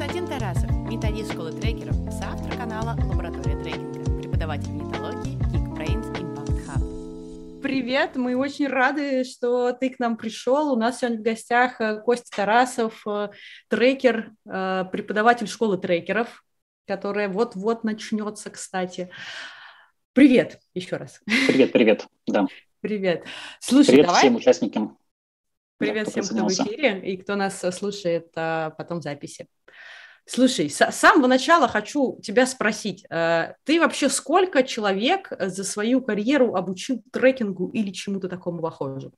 Константин Тарасов, методист школы трекеров, соавтор канала «Лаборатория трекинга», преподаватель методологии Geekbrains Impact Hub. Привет, мы очень рады, что ты к нам пришел. У нас сегодня в гостях э, Костя Тарасов, э, трекер, э, преподаватель школы трекеров, которая вот-вот начнется, кстати. Привет еще раз. Привет, привет, да. Привет. Слушай, привет давай... всем участникам. Привет всем, кто в эфире и кто нас слушает а, потом в записи. Слушай, с самого начала хочу тебя спросить, э, ты вообще сколько человек за свою карьеру обучил трекингу или чему-то такому похожему?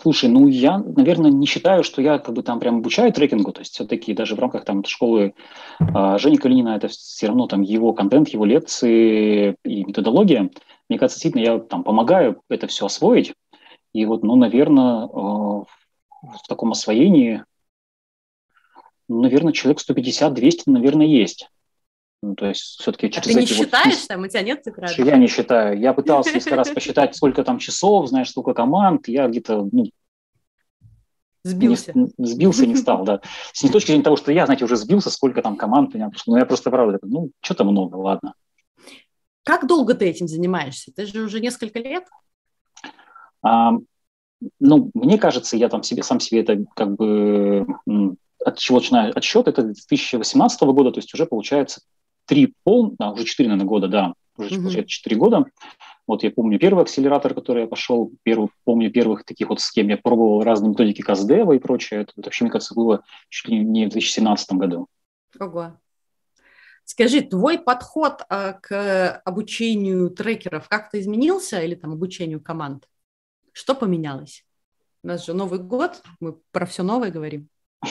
Слушай, ну я, наверное, не считаю, что я как бы там прям обучаю трекингу, то есть все-таки даже в рамках там школы э, Жени Калинина это все равно там его контент, его лекции и методология. Мне кажется, действительно, я там помогаю это все освоить. И вот, ну, наверное, э, в таком освоении наверное, человек 150-200, наверное, есть. Ну, то есть все-таки через а ты не эти считаешь вот... там, у тебя нет цифры? Я не считаю. Я пытался несколько раз посчитать, сколько там часов, знаешь, сколько команд. Я где-то, ну, Сбился. Не, сбился, не стал, да. С не точки зрения того, что я, знаете, уже сбился, сколько там команд, меня ну, я просто правда, ну, что-то много, ладно. Как долго ты этим занимаешься? Ты же уже несколько лет? А, ну, мне кажется, я там себе, сам себе это как бы от чего начинаю отсчет, это 2018 года, то есть уже получается три пол, да, уже четыре, наверное, года, да, уже mm-hmm. получается четыре года. Вот я помню первый акселератор, который я пошел, первый, помню первых таких вот, с кем я пробовал разные методики КАЗДЕВа и прочее. Это, это вообще, мне кажется, было чуть ли не в 2017 году. Ого. Скажи, твой подход а, к обучению трекеров как-то изменился или там обучению команд? Что поменялось? У нас же Новый год, мы про все новое говорим.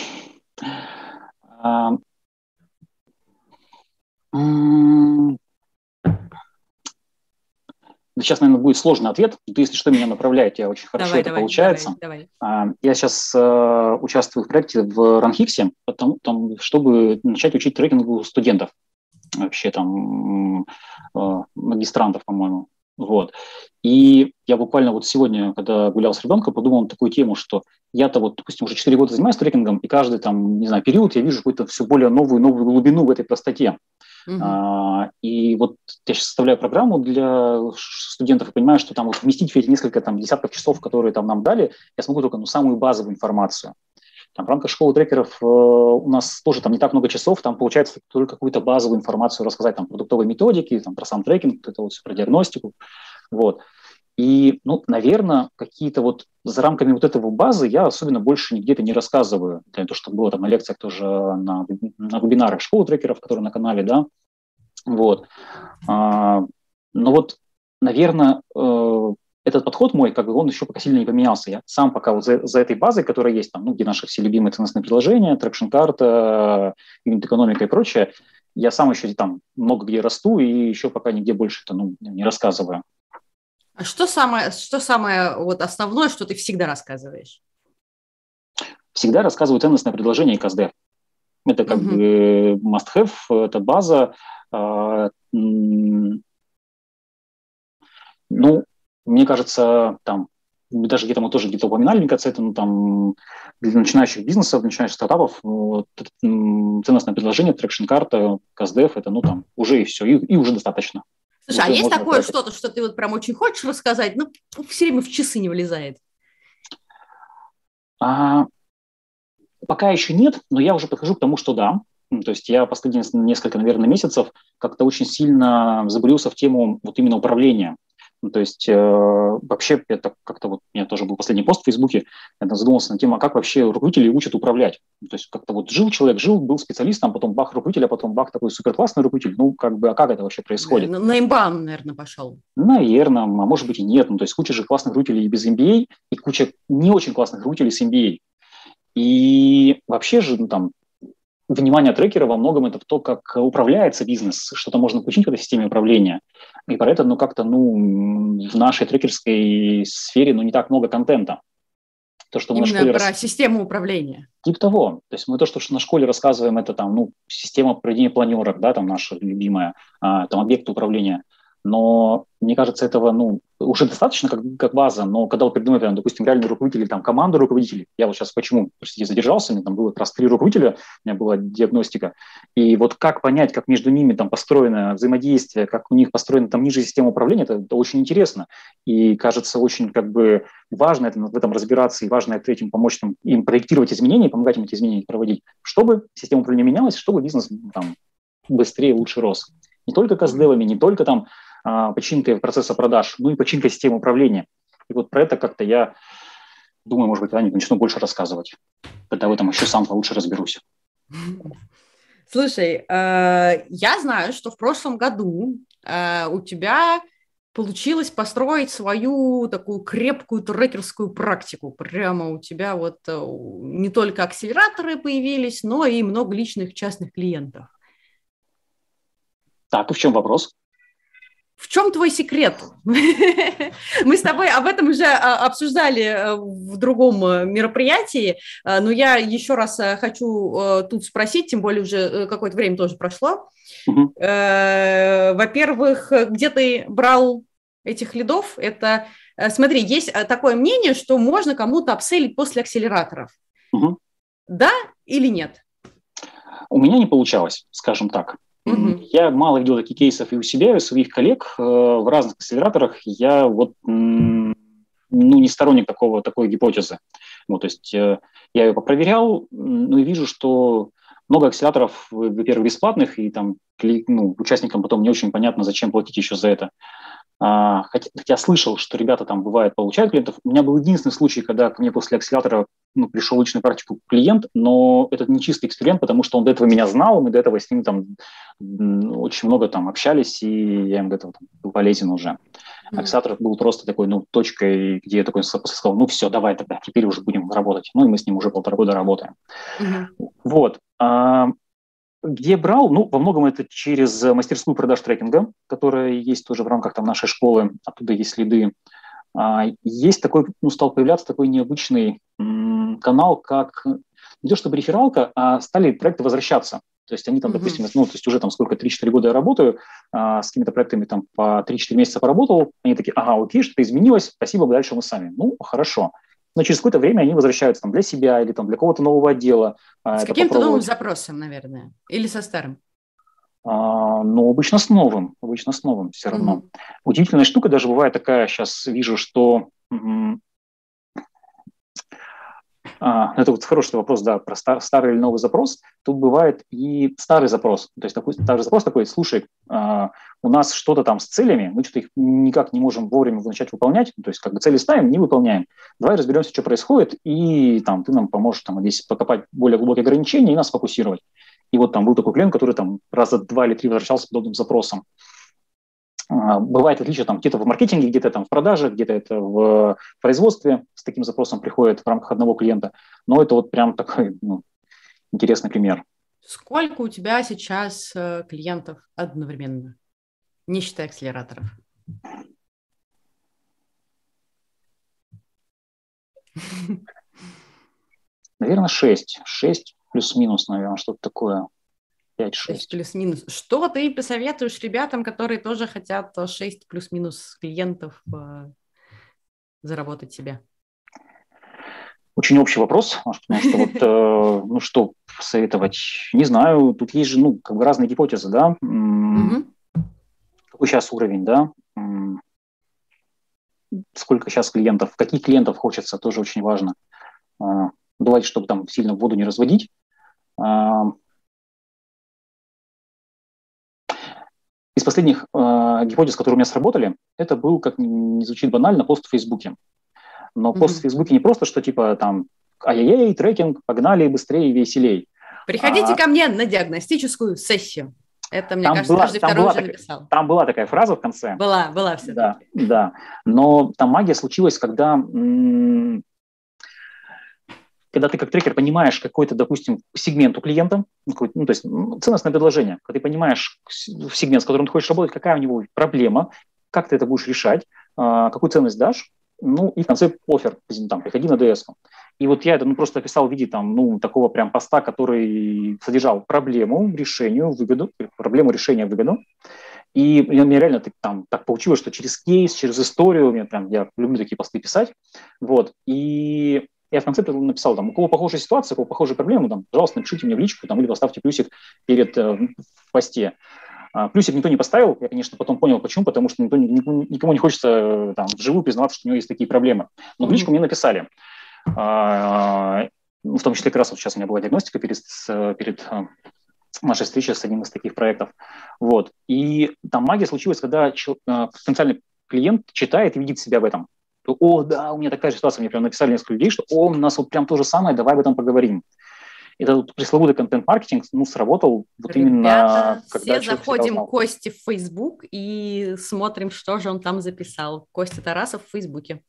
Сейчас, наверное, будет сложный ответ. Ты, если что, меня направляет, я очень хорошо давай, это давай, получается. Давай, давай. Я сейчас э, участвую в проекте в Ранхиксе, потому, там, чтобы начать учить трекингу студентов, вообще там э, магистрантов, по-моему. Вот. И я буквально вот сегодня, когда гулял с ребенком, подумал на такую тему, что я-то вот, допустим, уже 4 года занимаюсь трекингом, и каждый там, не знаю, период я вижу какую-то все более новую, новую глубину в этой простоте. Uh-huh. А, и вот я сейчас составляю программу для студентов и понимаю, что там вот вместить в эти несколько там десятков часов, которые там нам дали, я смогу только ну, самую базовую информацию. Там, в рамках школы трекеров э, у нас тоже там не так много часов, там получается только какую-то базовую информацию рассказать, там, продуктовые методики, там, про сам трекинг, это вот все про диагностику. Вот. И, ну, наверное, какие-то вот за рамками вот этого базы я особенно больше нигде-то не рассказываю. Это то, что было там на лекциях тоже, на, на вебинарах школы трекеров, которые на канале, да. Вот. А, но вот, наверное, э, этот подход мой, как бы он еще пока сильно не поменялся. Я сам пока вот за, за этой базой, которая есть там, ну, где наши все любимые ценностные приложения, traction-карта, экономика и прочее, я сам еще там много где расту и еще пока нигде больше это ну, не рассказываю. А что самое, что самое вот основное, что ты всегда рассказываешь? Всегда рассказываю ценностное предложение и КСД. Это как угу. бы must-have, это база. А, ну, мне кажется, там, даже где-то мы тоже где-то упоминали, мне кажется, это ну, там, для начинающих бизнесов, начинающих стартапов, вот, ценностное предложение, traction-карта, кастдев, это, ну, там, уже и все, и, и уже достаточно. Слушай, уже а есть такое что-то, что ты вот прям очень хочешь рассказать, но все время в часы не влезает? А, пока еще нет, но я уже подхожу к тому, что да. То есть я последние несколько, наверное, месяцев как-то очень сильно забурился в тему вот именно управления. Ну, то есть э, вообще это как-то вот, у меня тоже был последний пост в Фейсбуке, я задумался на тему, а как вообще руководители учат управлять. Ну, то есть как-то вот жил человек, жил, был специалистом, потом бах руководитель, а потом бах такой суперклассный руководитель. Ну, как бы, а как это вообще происходит? На, на имбам, наверное, пошел. Наверное, а может быть и нет. Ну, то есть куча же классных руководителей без MBA и куча не очень классных руководителей с MBA. И вообще же, ну, там, внимание трекера во многом это то, как управляется бизнес, что-то можно получить в этой системе управления. И про это, ну, как-то, ну, в нашей трекерской сфере, ну, не так много контента. То, что Именно мы на школе про рас... систему управления. Тип того. То есть мы то, что на школе рассказываем, это там, ну, система проведения планерок, да, там наша любимая, а, там объекты управления. Но мне кажется, этого, ну, уже достаточно как, как база, но когда вот прям, допустим, реальный руководитель, там, команда руководителей, я вот сейчас почему, простите, задержался, у меня там было как раз три руководителя, у меня была диагностика, и вот как понять, как между ними там построено взаимодействие, как у них построена там ниже система управления, это, это очень интересно, и кажется очень как бы важно это, в этом разбираться, и важно это этим помочь там, им проектировать изменения, помогать им эти изменения проводить, чтобы система управления менялась, чтобы бизнес там быстрее, лучше рос. Не только каздевами, не только там починкой процесса продаж, ну и починкой системы управления. И вот про это как-то я думаю, может быть, когда-нибудь начну больше рассказывать, когда в этом еще сам лучше разберусь. Слушай, э, я знаю, что в прошлом году э, у тебя получилось построить свою такую крепкую трекерскую практику. Прямо у тебя вот э, не только акселераторы появились, но и много личных частных клиентов. Так, и в чем вопрос? В чем твой секрет? Мы с тобой об этом уже а, обсуждали э, в другом э, мероприятии, э, но я еще раз хочу тут спросить, тем более уже какое-то время тоже прошло. Во-первых, где ты брал этих лидов? Это, смотри, есть такое мнение, что можно кому-то обселить после акселераторов. Да или нет? У меня не получалось, скажем так. Я мало видел таких кейсов и у себя, и у своих коллег э, в разных акселераторах. Я вот ну, не сторонник такого, такой гипотезы. Вот, то есть э, я ее попроверял, ну и вижу, что много акселераторов, во-первых, бесплатных, и там ну, участникам потом не очень понятно, зачем платить еще за это. А, хотя, слышал, что ребята там бывает получают клиентов. У меня был единственный случай, когда ко мне после акселератора ну, пришел личную практику клиент, но это не чистый эксперимент, потому что он до этого меня знал, мы до этого с ним там очень много там общались, и я им до этого там, был полезен уже. Mm-hmm. Акселератор был просто такой, ну, точкой, где я такой сказал, ну, все, давай тогда, теперь уже будем работать. Ну, и мы с ним уже полтора года работаем. Mm-hmm. Вот. А, где брал? Ну, во многом это через мастерскую продаж трекинга, которая есть тоже в рамках там, нашей школы, оттуда есть следы. А, есть такой, ну, стал появляться такой необычный м- канал, как не то чтобы рефералка, а стали проекты возвращаться. То есть они там, mm-hmm. допустим, ну, то есть уже там сколько, 3-4 года я работаю, а, с какими-то проектами там по 3-4 месяца поработал, они такие, ага, окей, что-то изменилось, спасибо, дальше мы сами. Ну, хорошо но через какое-то время они возвращаются там, для себя или там, для какого-то нового отдела. А, с каким-то новым запросом, наверное, или со старым? А, ну, обычно с новым, обычно с новым все равно. Mm-hmm. Удивительная штука даже бывает такая, сейчас вижу, что а, это вот хороший вопрос, да, про стар, старый или новый запрос. Тут бывает и старый запрос. То есть такой старый запрос такой, слушай, а, у нас что-то там с целями, мы что-то их никак не можем вовремя начать выполнять, то есть как бы цели ставим, не выполняем. Давай разберемся, что происходит, и там ты нам поможешь там здесь покопать более глубокие ограничения и нас фокусировать. И вот там был такой клиент, который там раза два или три возвращался с подобным запросом. А, бывает отличие там где-то в маркетинге, где-то там в продаже, где-то это в производстве с таким запросом приходит в рамках одного клиента. Но это вот прям такой ну, интересный пример. Сколько у тебя сейчас э, клиентов одновременно, не считая акселераторов? Наверное, шесть. Шесть плюс-минус, наверное, что-то такое. 5-6. Плюс-минус. Что ты посоветуешь ребятам, которые тоже хотят 6 плюс-минус клиентов э, заработать себе? Очень общий вопрос, потому что вот, э, ну что советовать, не знаю, тут есть же, ну, как бы разные гипотезы, да, какой сейчас уровень, да, сколько сейчас клиентов, каких клиентов хочется, тоже очень важно. Э, давайте, чтобы там сильно воду не разводить. Из последних э, гипотез, которые у меня сработали, это был, как не звучит банально, пост в Фейсбуке. Но mm-hmm. пост в Фейсбуке не просто, что типа там ай-яй-яй, трекинг, погнали быстрее, веселей. Приходите а, ко мне на диагностическую сессию. Это, мне кажется, была, каждый второй уже написал. Там была такая фраза в конце. Была, была все Да, да. Но там магия случилась, когда м- когда ты как трекер понимаешь какой-то, допустим, сегмент у клиента, ну, то есть ценностное предложение, когда ты понимаешь сегмент, с которым ты хочешь работать, какая у него проблема, как ты это будешь решать, а, какую ценность дашь, ну и в конце офер, там, приходи на DS. И вот я это ну, просто описал в виде там, ну, такого прям поста, который содержал проблему, решению, выгоду, проблему, решения, выгоду. И мне, мне реально так, там, так получилось, что через кейс, через историю, мне прям, я люблю такие посты писать, вот, и я в конце написал, там, у кого похожая ситуация, у кого похожие проблемы, там, пожалуйста, напишите мне в личку, там, или поставьте плюсик перед э, в посте. А, плюсик никто не поставил, я, конечно, потом понял, почему, потому что никто, никому, не хочется э, там, вживую признаваться, что у него есть такие проблемы. Но в личку мне написали. А, в том числе как раз вот сейчас у меня была диагностика перед, перед э, нашей встречи с одним из таких проектов. Вот. И там магия случилась, когда э, потенциальный клиент читает и видит себя в этом о, да, у меня такая ситуация, мне прям написали несколько людей, что о, у нас вот прям то же самое, давай об этом поговорим. И этот пресловутый контент-маркетинг, ну, сработал вот Ребята, именно, когда все заходим к Косте в Facebook и смотрим, что же он там записал. Костя Тарасов в Фейсбуке.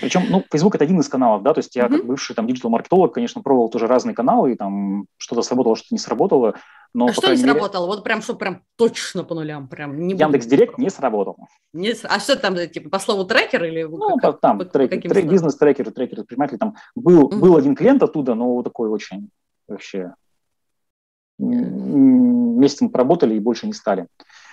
Причем, ну, Facebook это один из каналов, да, то есть я mm-hmm. как бывший там диджитал-маркетолог, конечно, пробовал тоже разные каналы, и там что-то сработало, что-то не сработало. Но, а что не мере... сработало? Вот прям, что прям точно по нулям, прям не Яндекс Директ не сработал. Не... А что там, типа, по слову трекер или? Ну, как, там, по, трекер, по трек, бизнес-трекер, трекер, предприниматель, там был, mm-hmm. был один клиент оттуда, но вот такой очень вообще месяц мы поработали и больше не стали.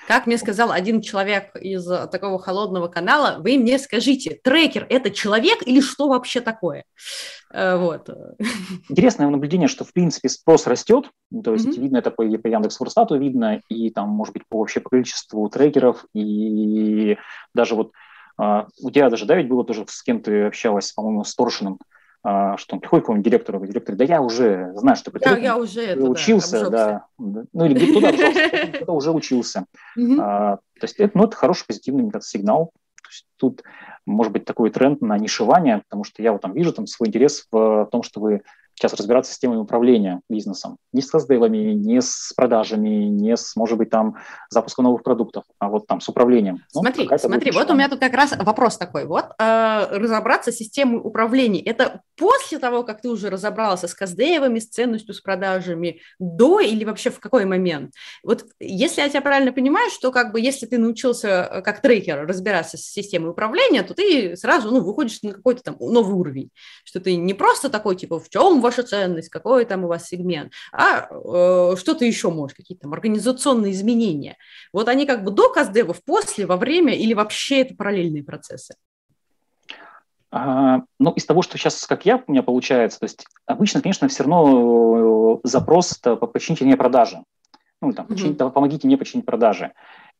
Как мне сказал один человек из э, такого холодного канала, вы мне скажите, трекер – это человек или что вообще такое? Э, вот. Интересное наблюдение, что, в принципе, спрос растет, то есть mm-hmm. видно это по, по Яндекс.Форстату видно, и там, может быть, по вообще по количеству трекеров, и даже вот а, у тебя даже, да, ведь было тоже, с кем ты общалась, по-моему, с Торшиным, что он приходит к какому-нибудь директору, говорит, директор, да я уже знаю, что я, я уже это, учился, да, да, ну или где-то туда, кто-то уже учился. А, то есть это, ну, это хороший позитивный сигнал. То есть тут может быть такой тренд на нишевание, потому что я вот там вижу там свой интерес в том, что вы сейчас разбираться с темой управления бизнесом. Не с создевами, не с продажами, не с, может быть, там запуском новых продуктов, а вот там с управлением. Ну, смотри, смотри, вот у меня тут как раз вопрос такой. Вот э, разобраться с системой управления. Это после того, как ты уже разобрался с каздевами, с ценностью, с продажами, до или вообще в какой момент? Вот если я тебя правильно понимаю, что как бы если ты научился э, как трекер разбираться с системой управления, то ты сразу ну, выходишь на какой-то там новый уровень, что ты не просто такой, типа, в чем ваша ценность, какой там у вас сегмент, а э, что-то еще может, какие-то там организационные изменения. Вот они как бы до каздевов, после, во время или вообще это параллельные процессы? А, ну, из того, что сейчас, как я, у меня получается, то есть обычно, конечно, все равно э, запрос почините мне продажи. Ну, там, mm-hmm. помогите мне починить продажи.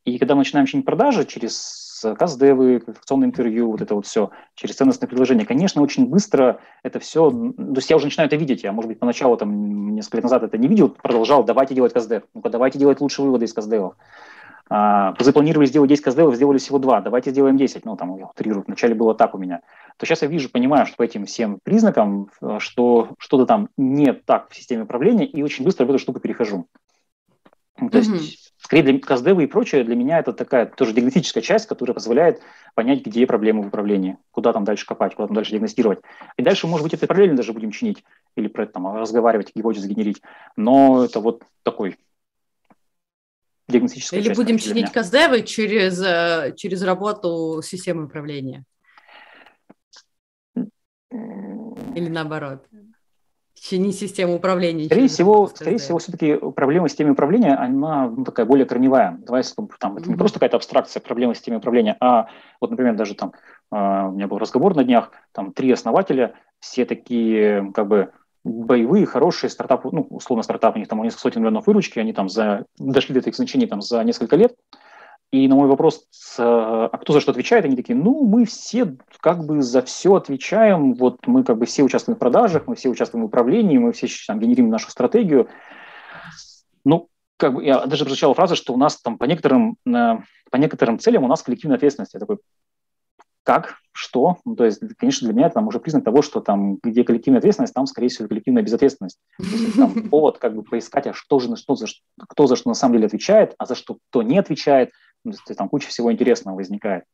И когда мы начинаем чинить продажи через КАЗДевы, квалификационное интервью, вот это вот все, через ценностное предложение, конечно, очень быстро это все, то есть я уже начинаю это видеть, я, может быть, поначалу, там, несколько лет назад это не видел, продолжал, давайте делать КАЗДев, ну-ка, давайте делать лучшие выводы из КАЗДевов. А, запланировали сделать 10 КАЗДевов, сделали всего 2, давайте сделаем 10, ну, там, я утрирую, вначале было так у меня. То сейчас я вижу, понимаю, что по этим всем признакам, э, что что-то там не так в системе управления, и очень быстро в эту штуку перехожу. То mm-hmm. есть Скорее, для Каздева и прочее, для меня это такая тоже диагностическая часть, которая позволяет понять, где проблемы в управлении, куда там дальше копать, куда там дальше диагностировать. И дальше, может быть, это параллельно даже будем чинить или про это там, разговаривать, гипотезы генерить. Но это вот такой диагностическая Или часть, будем чинить Каздевы через, э, через работу системы управления. Или наоборот не систему управления. Скорее всего, скорее всего, все-таки проблема системы управления, она ну, такая более корневая. Давай, там, это не просто какая-то абстракция проблемы системы управления, а вот, например, даже там uh, у меня был разговор на днях, там три основателя, все такие как бы боевые, хорошие стартапы, ну, условно стартапы, у них там несколько сотен миллионов выручки, они там за, дошли до этих значений там за несколько лет, и на мой вопрос, а кто за что отвечает, они такие, ну, мы все как бы за все отвечаем, вот мы как бы все участвуем в продажах, мы все участвуем в управлении, мы все там генерим нашу стратегию. Ну, как бы я даже прозвучала фраза, что у нас там по некоторым, по некоторым целям у нас коллективная ответственность. Я такой, как, что? Ну, то есть, конечно, для меня это там уже признак того, что там, где коллективная ответственность, там, скорее всего, коллективная безответственность. Есть, там повод как бы поискать, а что же, что за, кто за что на самом деле отвечает, а за что кто не отвечает – там куча всего интересного возникает.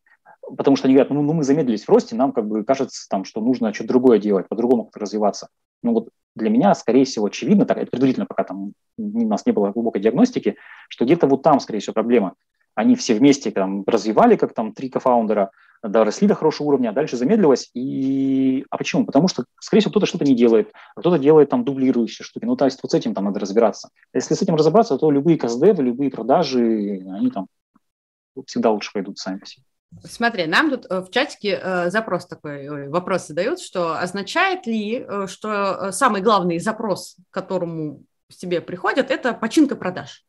Потому что они говорят, ну, ну мы замедлились в росте, нам как бы кажется, там, что нужно что-то другое делать, по-другому как-то развиваться. Ну вот для меня, скорее всего, очевидно, так, это предварительно, пока там у нас не было глубокой диагностики, что где-то вот там, скорее всего, проблема. Они все вместе там развивали, как там три кофаундера, доросли до хорошего уровня, а дальше замедлилось. И... А почему? Потому что, скорее всего, кто-то что-то не делает, а кто-то делает там дублирующие штуки. Ну, то есть вот с этим там надо разбираться. Если с этим разобраться, то любые КСД, любые продажи, они там всегда лучше пойдут сами. Смотри, нам тут э, в чатике э, запрос такой, вопрос задают, что означает ли, э, что самый главный запрос, к которому тебе приходят, это починка продаж?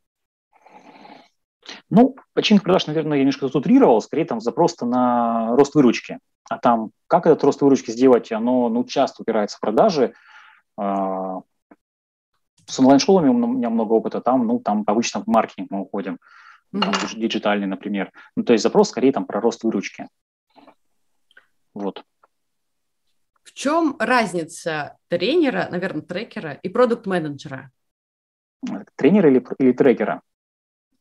Ну, починка продаж, наверное, я немножко утрировал, скорее там запрос на рост выручки. А там, как этот рост выручки сделать, оно ну, часто упирается в продажи. А, с онлайн-школами у меня много опыта, там, ну, там обычно в маркетинг мы уходим, mm-hmm. диджитальный, например. Ну, то есть запрос скорее там про рост выручки. Вот. В чем разница тренера, наверное, трекера и продукт-менеджера? Тренера или, или трекера?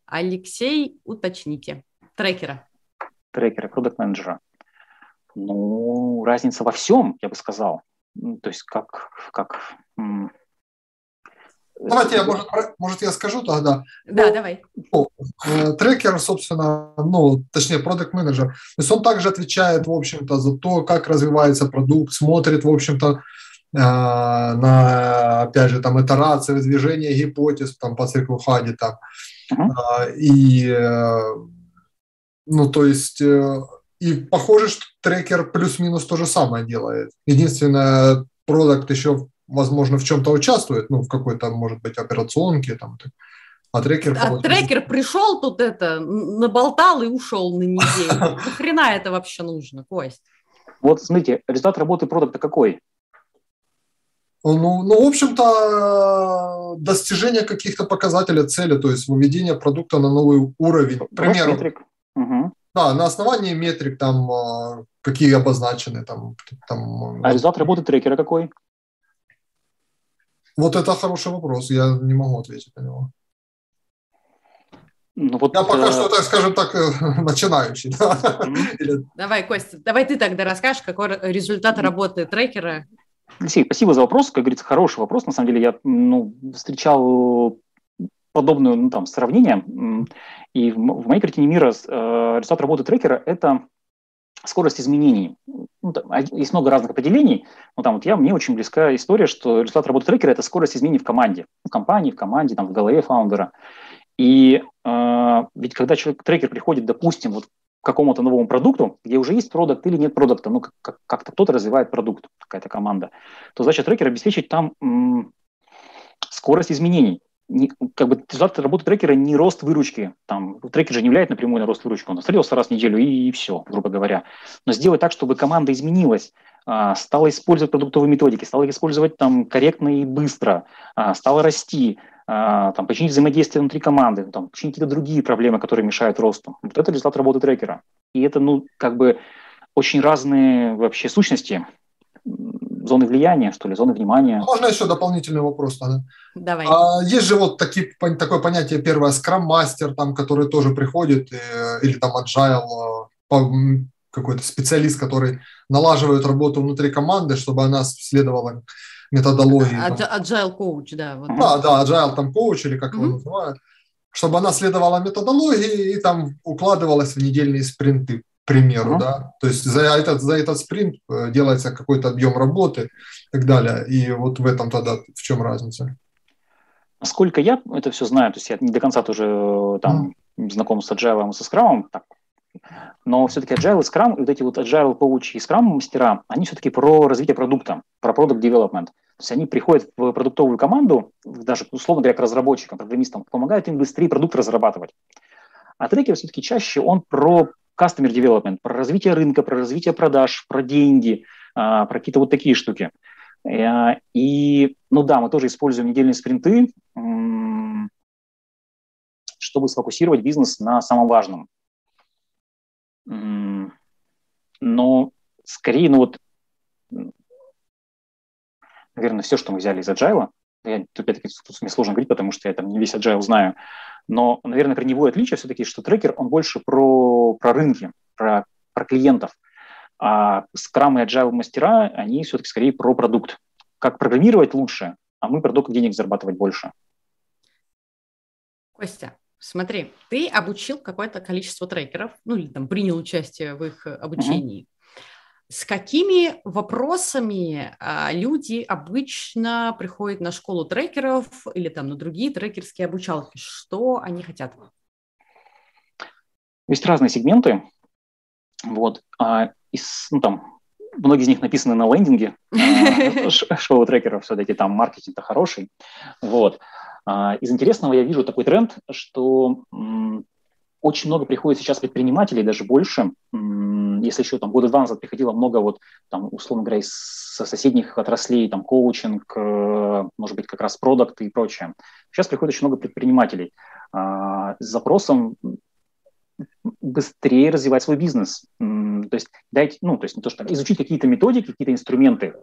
Алексей, уточните. Трекера. Трекера, продукт-менеджера. Ну, разница во всем, я бы сказал. Ну, то есть как, как Давайте я, может, может, я скажу тогда. Да, ну, давай. Ну, трекер, собственно, ну, точнее, продукт менеджер то есть он также отвечает, в общем-то, за то, как развивается продукт, смотрит, в общем-то, э, на, опять же, там, итерации, движение гипотез, там, по циклу Хади, там, uh-huh. и, э, ну, то есть, и похоже, что трекер плюс-минус то же самое делает. Единственное, продукт еще возможно, в чем-то участвует, ну, в какой-то, может быть, операционке, там, а трекер... А трекер пришел тут это, наболтал и ушел на неделю. Нахрена это вообще нужно, Кость? Вот, смотрите, результат работы продукта какой? Ну, ну, в общем-то, достижение каких-то показателей цели, то есть выведение продукта на новый уровень. К примеру, угу. да, на основании метрик, там, а, какие обозначены. Там, там, а результат работы трекера какой? Вот это хороший вопрос, я не могу ответить на него. Ну, вот, я пока э... что, так скажем так, э, начинающий. Mm-hmm. Давай, Костя, давай ты тогда расскажешь, какой результат работы трекера. Алексей, спасибо за вопрос. Как говорится, хороший вопрос. На самом деле я ну, встречал подобное ну, там, сравнение. И в, в моей картине мира э, результат работы трекера – это скорость изменений. Ну, там, есть много разных определений, но там вот я, мне очень близка история, что результат работы трекера – это скорость изменений в команде, в компании, в команде, там, в голове фаундера. И э, ведь когда человек, трекер приходит, допустим, вот к какому-то новому продукту, где уже есть продукт или нет продукта, ну, как- как-то кто-то развивает продукт, какая-то команда, то задача трекера обеспечить там м- скорость изменений не, как бы результат работы трекера не рост выручки. Там, трекер же не влияет напрямую на рост выручки. Он настрелился раз в неделю и, и все, грубо говоря. Но сделать так, чтобы команда изменилась, а, стала использовать продуктовые методики, стала их использовать там корректно и быстро, а, стала расти, а, там, починить взаимодействие внутри команды, там, починить какие-то другие проблемы, которые мешают росту. Вот это результат работы трекера. И это, ну, как бы очень разные вообще сущности зоны влияния, что ли, зоны внимания. Можно еще дополнительный вопрос тогда? Давай. А, есть же вот такие, такое понятие первое, скрам-мастер, там, который тоже приходит, и, или там agile, какой-то специалист, который налаживает работу внутри команды, чтобы она следовала методологии. Agile coach, да. Вот. Да, да, agile там коуч или как mm-hmm. его называют. Чтобы она следовала методологии и там укладывалась в недельные спринты к примеру, uh-huh. да, то есть за этот, за этот спринт э, делается какой-то объем работы и так далее, и вот в этом тогда в чем разница? Насколько я это все знаю, то есть я не до конца тоже э, там uh-huh. знаком с Agile и со Scrum, так, но все-таки Agile и Scrum, и вот эти вот Agile коучи и Scrum мастера, они все-таки про развитие продукта, про продукт development. То есть они приходят в продуктовую команду, даже, условно говоря, к разработчикам, программистам, помогают им быстрее продукт разрабатывать. А трекер все-таки чаще он про customer development, про развитие рынка, про развитие продаж, про деньги, а, про какие-то вот такие штуки. Э, и, ну да, мы тоже используем недельные спринты, чтобы сфокусировать бизнес на самом важном. Но скорее, ну вот, наверное, все, что мы взяли из Agile, я, опять-таки, тут мне сложно говорить, потому что я там не весь Agile знаю, но, наверное, корневое отличие все-таки, что трекер, он больше про, про рынки, про, про клиентов. А Scrum и Agile мастера, они все-таки скорее про продукт. Как программировать лучше, а мы продукт денег зарабатывать больше. Костя, смотри, ты обучил какое-то количество трекеров, ну или там принял участие в их обучении. С какими вопросами а, люди обычно приходят на школу трекеров или там на другие трекерские обучалки? Что они хотят? Есть разные сегменты, вот, а из, ну, там, многие из них написаны на лендинге а, шоу трекеров, все-таки там маркетинг-то хороший, вот. Из интересного я вижу такой тренд, что очень много приходит сейчас предпринимателей, даже больше. Если еще там года два назад приходило много вот там, условно говоря, из соседних отраслей, там, коучинг, э, может быть, как раз продукты и прочее. Сейчас приходит очень много предпринимателей а, с запросом быстрее развивать свой бизнес. То есть дайте, ну, то есть не то, что изучить какие-то методики, какие-то инструменты,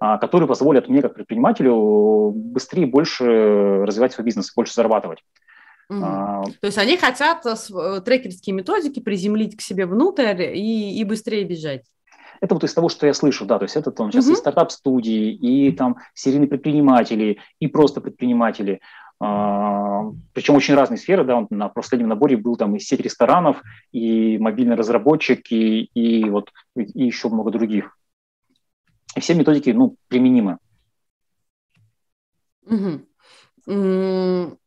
а, которые позволят мне, как предпринимателю, быстрее больше развивать свой бизнес, больше зарабатывать. Угу. А, То есть они хотят э, э, трекерские методики приземлить к себе внутрь и, и быстрее бежать. Это вот из того, что я слышу, да, то есть это там сейчас угу. и стартап-студии, и там серийные предприниматели, и просто предприниматели, а, причем очень разные сферы, да, на последнем наборе был там и сеть ресторанов, и мобильный разработчик, и, и вот и еще много других. И все методики, ну, применимы. Угу.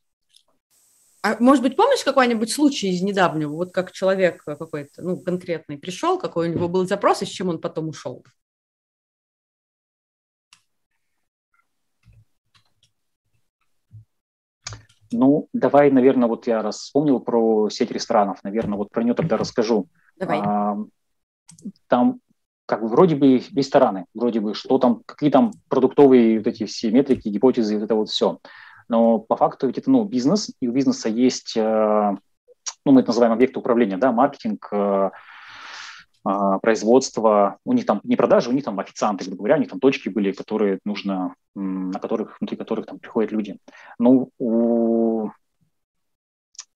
А может быть, помнишь какой-нибудь случай из недавнего, вот как человек какой-то, ну, конкретный пришел, какой у него был запрос, и с чем он потом ушел? Ну, давай, наверное, вот я раз вспомнил про сеть ресторанов, наверное, вот про нее тогда расскажу. Давай. А, там как бы вроде бы рестораны, вроде бы что там, какие там продуктовые вот эти все метрики, гипотезы, вот это вот все. Но по факту ведь это ну, бизнес, и у бизнеса есть, э, ну, мы это называем объекты управления, да, маркетинг, э, э, производство. У них там не продажи, у них там официанты, грубо говоря, у них там точки были, которые нужно, на которых, внутри которых там приходят люди. Но у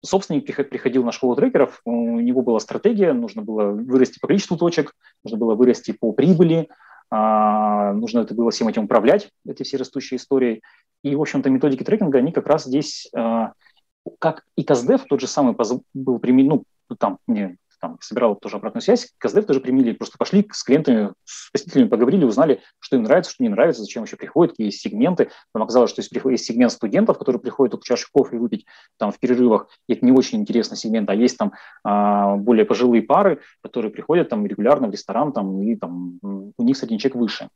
собственник приходил на школу трекеров, у него была стратегия, нужно было вырасти по количеству точек, нужно было вырасти по прибыли, нужно это было всем этим управлять, эти все растущие истории. И, в общем-то, методики трекинга, они как раз здесь, а, как и КАЗДЕФ, тот же самый был применен, ну, там, мне там, собирал тоже обратную связь, КСДФ тоже применили, просто пошли с клиентами, с посетителями поговорили, узнали, что им нравится, что не нравится, зачем вообще приходят, какие есть сегменты. Нам оказалось, что есть, есть сегмент студентов, которые приходят только чашу кофе выпить там в перерывах, и это не очень интересный сегмент, а есть там а, более пожилые пары, которые приходят там регулярно в ресторан, там, и там у них средний чек выше.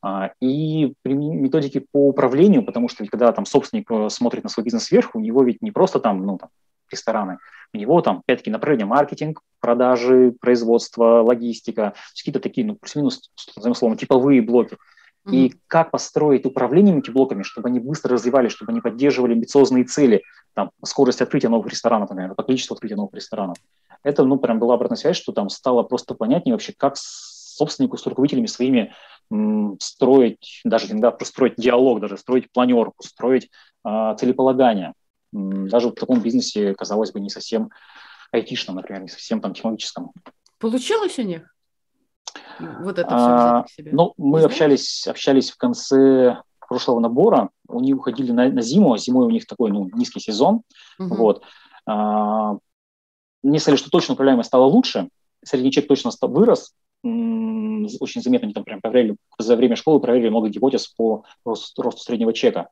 А, и методики по управлению, потому что когда там собственник э, смотрит на свой бизнес сверху, у него ведь не просто там, ну, там, рестораны. У него там, опять-таки, направление маркетинг, продажи, производство, логистика, какие-то такие, ну, плюс-минус, назовем словом, типовые блоки. Mm-hmm. И как построить управление этими блоками, чтобы они быстро развивались, чтобы они поддерживали амбициозные цели, там, скорость открытия новых ресторанов, например, по количеству открытия новых ресторанов. Это, ну, прям была обратная связь, что там стало просто понятнее вообще, как собственнику с руководителями своими м, строить, даже иногда строить диалог, даже строить планерку, строить э, целеполагание даже в таком бизнесе, казалось бы, не совсем айтишном, например, не совсем там технологическом. Получилось у них? Вот это а, все себе. Ну, мы общались, общались в конце прошлого набора, у них уходили на, на зиму, а зимой у них такой ну, низкий сезон. Угу. Вот. А, мне сказали, что точно управляемость стала лучше, средний чек точно стал, вырос, очень заметно, они там прям проверили, за время школы проверили много гипотез по росту, росту среднего чека.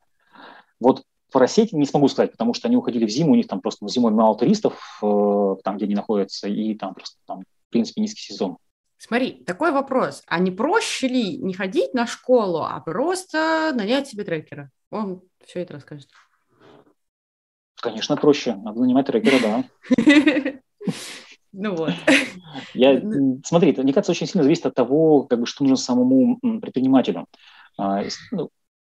Вот по России не смогу сказать, потому что они уходили в зиму, у них там просто зимой мало туристов, э, там, где они находятся, и там просто, там, в принципе, низкий сезон. Смотри, такой вопрос. А не проще ли не ходить на школу, а просто нанять себе трекера? Он все это расскажет. Конечно, проще. Надо нанимать трекера, да. Ну вот. Я, ну, смотри, мне кажется, очень сильно зависит от того, как бы, что нужно самому предпринимателю.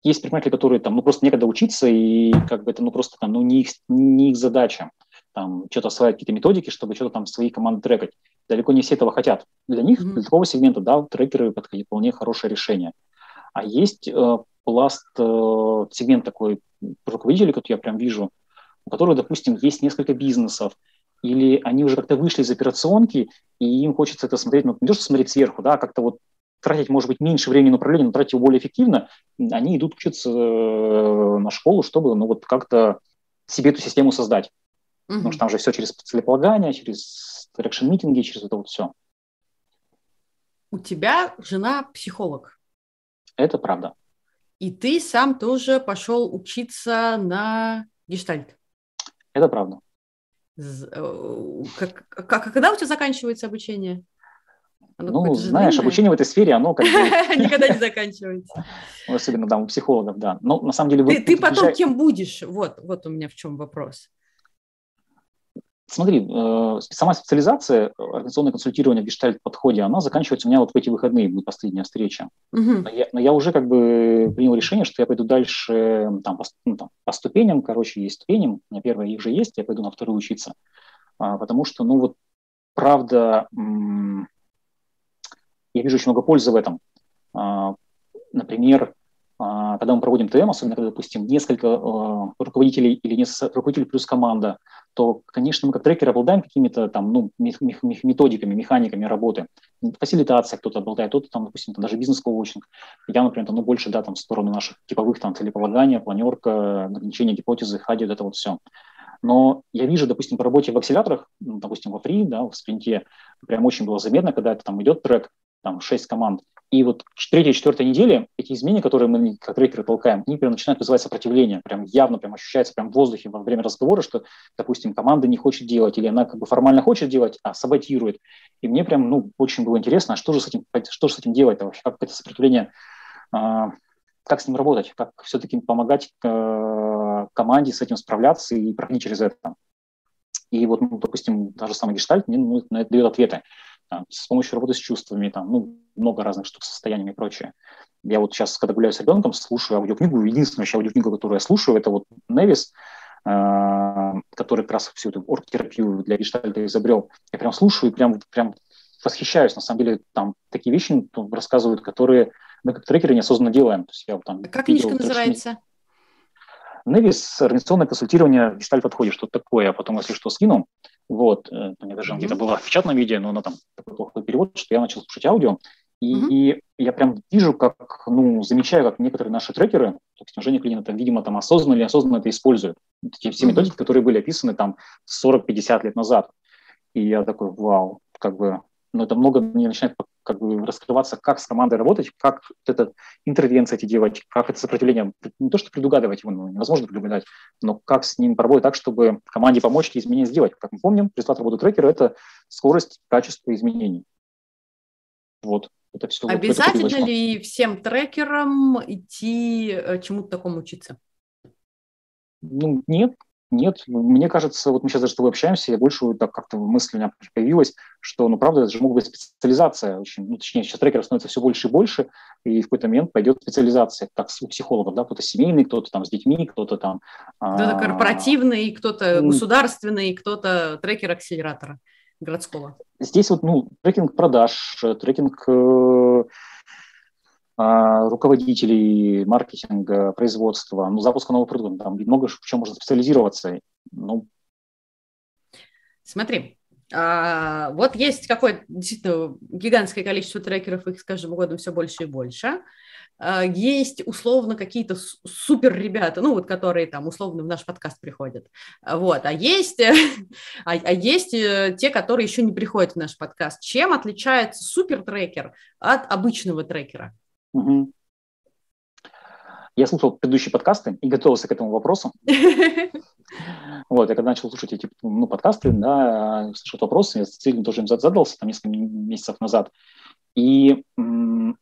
Есть предприниматели, которые там, ну, просто некогда учиться, и как бы это, ну, просто там, ну, не их, не их задача, там, что-то осваивать какие-то методики, чтобы что-то там свои команды трекать. Далеко не все этого хотят. Для них, mm-hmm. для такого сегмента, да, трекеры это вполне хорошее решение. А есть э, пласт, э, сегмент такой руководителей, который я прям вижу, у которых, допустим, есть несколько бизнесов, или они уже как-то вышли из операционки, и им хочется это смотреть, ну, не то, что смотреть сверху, да, а как-то вот тратить, может быть, меньше времени на управление, но тратить его более эффективно, они идут учиться э, на школу, чтобы, ну, вот как-то себе эту систему создать. Mm-hmm. Потому что там же все через целеполагание, через traction-митинги, через это вот все. У тебя жена психолог. Это правда. И ты сам тоже пошел учиться на гештальт. Это правда. Как, как, когда у тебя заканчивается обучение? Оно ну, знаешь, длинное? обучение в этой сфере, оно как бы... Никогда не заканчивается. Особенно там у психологов, да. Но на самом деле... Ты, ты потом кем будешь? Вот, вот у меня в чем вопрос. Смотри, э, сама специализация организационное консультирование в гештальт-подходе, она заканчивается у меня вот в эти выходные, будет последняя встреча. Угу. Но, я, но я уже как бы принял решение, что я пойду дальше там, по, ну, там, по ступеням, короче, есть ступени, у меня первая их же есть, я пойду на вторую учиться. А, потому что, ну вот, правда, я вижу очень много пользы в этом. А, например, а, когда мы проводим ТМ, особенно когда, допустим, несколько а, руководителей или несколько руководителей плюс команда, то, конечно, мы как трекеры обладаем какими-то там, ну, методиками, механиками работы. Фасилитация кто-то обладает, кто-то там, допустим, там, даже бизнес-коучинг. Я, например, там, ну, больше, да, там, в сторону наших типовых там целеполагания, планерка, ограничение гипотезы, хади, вот это вот все. Но я вижу, допустим, по работе в акселяторах, ну, допустим, во фри, да, в спринте, прям очень было заметно, когда это там идет трек, там 6 команд. И вот третья, четвертая неделя, эти изменения, которые мы как трекеры толкаем, они прям начинают вызывать сопротивление. Прям явно прям ощущается прям в воздухе во время разговора, что, допустим, команда не хочет делать, или она как бы формально хочет делать, а саботирует. И мне прям, ну, очень было интересно, а что же с этим, что же с этим делать вообще, как это сопротивление, а, как с ним работать, как все-таки помогать э, команде с этим справляться и проходить через это. И вот, ну, допустим, даже самый гештальт мне ну, на это дает ответы там, с помощью работы с чувствами, там, ну, много разных штук, состояниями и прочее. Я вот сейчас, когда гуляю с ребенком, слушаю аудиокнигу. Единственная еще аудиокнига, которую я слушаю, это вот Невис, э, который как раз всю эту оргтерапию для гештальта изобрел. Я прям слушаю и прям, прям восхищаюсь. На самом деле там такие вещи ну, рассказывают, которые мы как трекеры неосознанно делаем. То есть я, там, как книжка называется? Невис, организационное консультирование в гештальт-подходе, что такое, а потом, если что, скину. Вот, э, у меня даже mm-hmm. где-то было в печатном виде, но она там такой плохой перевод, что я начал слушать аудио. И, mm-hmm. и я прям вижу, как, ну, замечаю, как некоторые наши трекеры, то есть Женя Клинина, там, видимо, там осознанно или осознанно это используют. Те все mm-hmm. методики, которые были описаны там 40-50 лет назад. И я такой, вау, как бы но это много мне начинает как бы раскрываться, как с командой работать, как вот это интервенции эти делать, как это сопротивление, не то, что предугадывать его, ну, невозможно предугадать, но как с ним поработать так, чтобы команде помочь эти изменения сделать. Как мы помним, результат работы трекера – это скорость, качество изменений. Вот. Это все Обязательно вот ли всем трекерам идти э, чему-то такому учиться? Ну, нет, нет, мне кажется, вот мы сейчас даже с тобой общаемся, я больше так как-то мысль у меня появилась, что, ну, правда, это же могут быть специализация очень, ну, точнее, сейчас трекеров становится все больше и больше, и в какой-то момент пойдет специализация, как у психологов, да, кто-то семейный, кто-то там с детьми, кто-то там... Кто-то а, корпоративный, кто-то государственный, кто-то трекер акселератора городского. Здесь вот, ну, трекинг продаж, трекинг э, руководителей маркетинга, производства, ну, запуска нового продукта, там много в чем можно специализироваться. Ну. Смотри, а, вот есть какое-то действительно гигантское количество трекеров, их с каждым годом все больше и больше. А, есть условно какие-то супер ребята, ну вот которые там условно в наш подкаст приходят, вот, а есть, а, а есть э, те, которые еще не приходят в наш подкаст. Чем отличается супер трекер от обычного трекера? Угу. Я слушал предыдущие подкасты и готовился к этому вопросу. Вот, я когда начал слушать эти ну, подкасты, да, слушать вопросы, я целью тоже им задался там несколько месяцев назад. И м-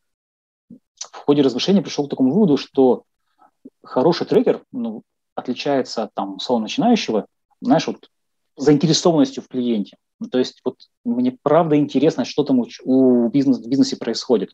в ходе размышления пришел к такому выводу, что хороший трекер ну, отличается от там условно начинающего, знаешь, вот заинтересованностью в клиенте. То есть вот мне правда интересно, что там у, у бизнес, в бизнесе происходит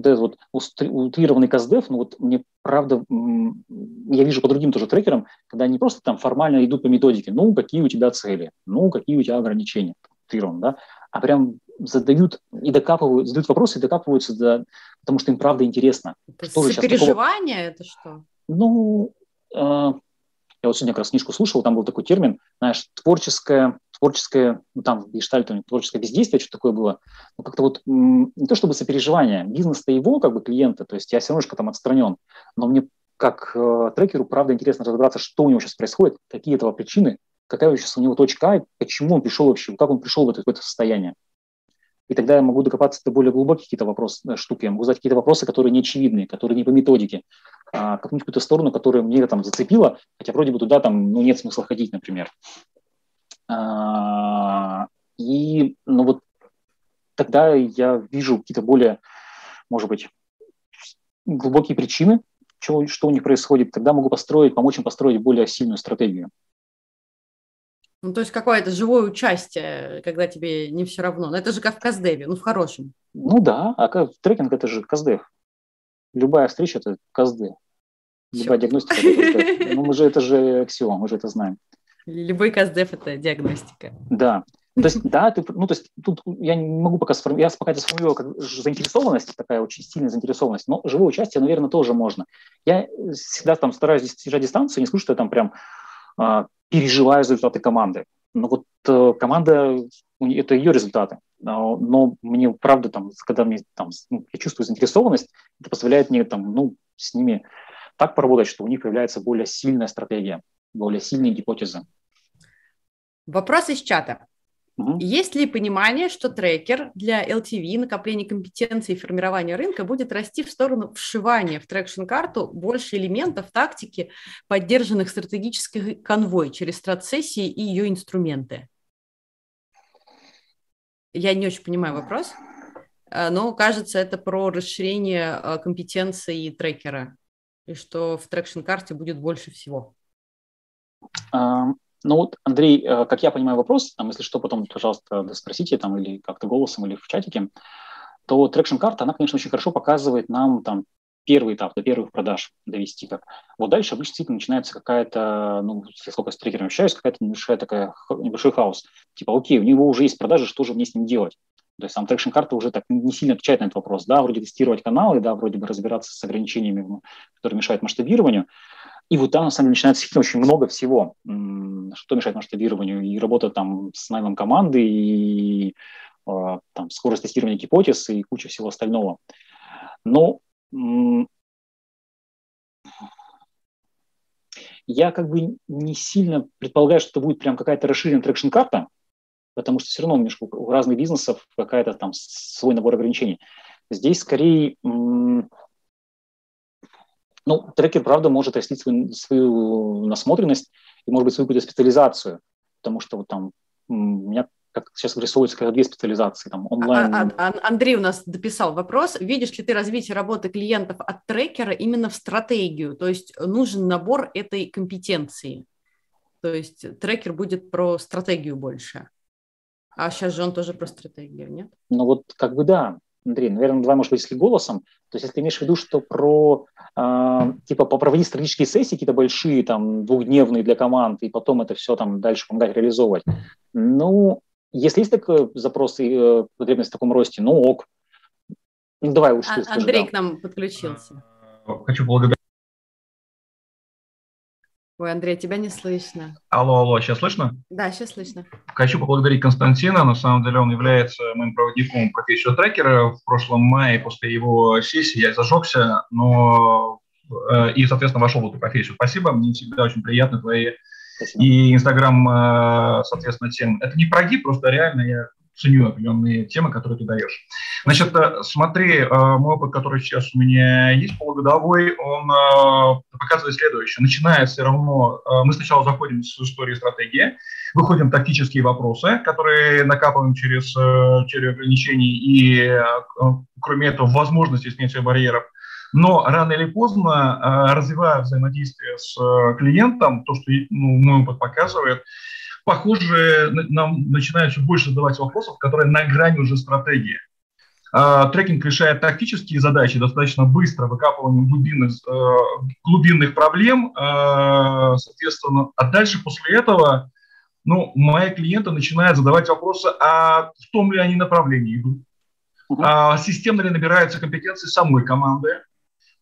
вот этот вот утрированный КСДФ, ну вот мне правда, я вижу по другим тоже трекерам, когда они просто там формально идут по методике, ну, какие у тебя цели, ну, какие у тебя ограничения, утрированно, да, а прям задают и докапывают, задают вопросы и докапываются, до, потому что им правда интересно. Это что сопереживание, такого... это что? Ну, э, я вот сегодня как раз книжку слушал, там был такой термин, знаешь, творческое творческое, ну, там, в творческое бездействие, что такое было, ну, как-то вот не то чтобы сопереживание, бизнес-то его, как бы, клиента, то есть я все равно там отстранен, но мне как э, трекеру, правда, интересно разобраться, что у него сейчас происходит, какие этого причины, какая сейчас у него точка А, почему он пришел вообще, как он пришел в это, в это состояние. И тогда я могу докопаться до более глубоких какие-то вопросы, э, штуки, я могу задать какие-то вопросы, которые не очевидные, которые не по методике, а копнуть какую-то сторону, которая мне там зацепила, хотя вроде бы туда там ну, нет смысла ходить, например. А, и, ну вот, тогда я вижу какие-то более, может быть, глубокие причины, что, что у них происходит, тогда могу построить, помочь им построить более сильную стратегию. Ну, то есть какое-то живое участие, когда тебе не все равно. Но это же как в Каздеве, ну, в хорошем. Ну да, а трекинг – это же Каздев. Любая встреча – это Каздев. Любая диагностика – это. Ну, мы же, это же аксиом, мы же это знаем. Любой Каздев – это диагностика. Да. То есть, да, ты, ну, то есть тут я не могу пока сформулировать, я пока это сформулировал как заинтересованность, такая очень сильная заинтересованность, но живое участие, наверное, тоже можно. Я всегда там стараюсь держать дистанцию, не скажу, что я там прям а, переживаю результаты команды. Но вот э, команда, это ее результаты. Но, но мне, правда, там, когда мне, там, ну, я чувствую заинтересованность, это позволяет мне там, ну, с ними так поработать, что у них появляется более сильная стратегия, более сильные гипотезы. Вопрос из чата. Угу. Есть ли понимание, что трекер для LTV, накопления компетенции и формирования рынка будет расти в сторону вшивания в трекшн-карту больше элементов тактики, поддержанных стратегической конвой через стратсессии и ее инструменты? Я не очень понимаю вопрос, э, но кажется, это про расширение э, компетенции трекера, и что в traction-карте будет больше всего. Ну вот, Андрей, э, как я понимаю вопрос, там, если что, потом, пожалуйста, спросите там или как-то голосом, или в чатике, то traction карта, она, конечно, очень хорошо показывает нам там первый этап, до первых продаж довести как. Вот дальше обычно действительно начинается какая-то, ну, сколько я с трекером общаюсь, какая-то небольшая такая, небольшой хаос. Типа, окей, у него уже есть продажи, что же мне с ним делать? То есть сам traction карта уже так не сильно отвечает на этот вопрос. Да, вроде тестировать каналы, да, вроде бы разбираться с ограничениями, которые мешают масштабированию, и вот там, на самом деле, начинается действительно очень много всего, что мешает масштабированию. И работа там с наймом команды, и а, там, скорость тестирования гипотез, и куча всего остального. Но я как бы не сильно предполагаю, что это будет прям какая-то расширенная traction-карта, потому что все равно у разных бизнесов какая-то там свой набор ограничений. Здесь скорее ну, трекер, правда, может растить свою, свою насмотренность и, может быть, свою какую-то специализацию, потому что вот там у меня как сейчас вырисовываются как две специализации, там, онлайн. А, а, а, Андрей у нас дописал вопрос. Видишь ли ты развитие работы клиентов от трекера именно в стратегию? То есть нужен набор этой компетенции. То есть трекер будет про стратегию больше. А сейчас же он тоже про стратегию, нет? Ну вот как бы да. Андрей, наверное, давай, может быть, если голосом. То есть если ты имеешь в виду, что про э, типа попроводить стратегические сессии какие-то большие, там, двухдневные для команд, и потом это все там дальше помогать реализовывать. Ну, если есть такой запрос и э, потребность в таком росте, ну ок. Ну, давай лучше а, скажи, Андрей да. к нам подключился. Хочу благодарить Ой, Андрей, тебя не слышно. Алло, алло, сейчас слышно? Да, сейчас слышно. Хочу поблагодарить Константина. На самом деле он является моим проводником профессию трекера. В прошлом мае после его сессии я зажегся, но э, и, соответственно, вошел в эту профессию. Спасибо, мне всегда очень приятно твои Спасибо. и Инстаграм, э, соответственно, тем. Это не прогиб, просто реально я ценю определенные темы, которые ты даешь. Значит, э, смотри, э, мой опыт, который сейчас у меня есть полугодовой, он э, показывает следующее. Начиная все равно, мы сначала заходим с истории стратегии, выходим тактические вопросы, которые накапываем через через ограничений и, кроме этого, возможности снятия барьеров. Но рано или поздно, развивая взаимодействие с клиентом, то, что ну, мой опыт показывает, похоже, нам начинают все больше задавать вопросов, которые на грани уже стратегии. А, трекинг решает тактические задачи достаточно быстро, выкапыванием глубинных, э, глубинных проблем, э, соответственно. А дальше после этого ну, мои клиенты начинают задавать вопросы, а в том ли они направлении идут, а системно ли набираются компетенции самой команды,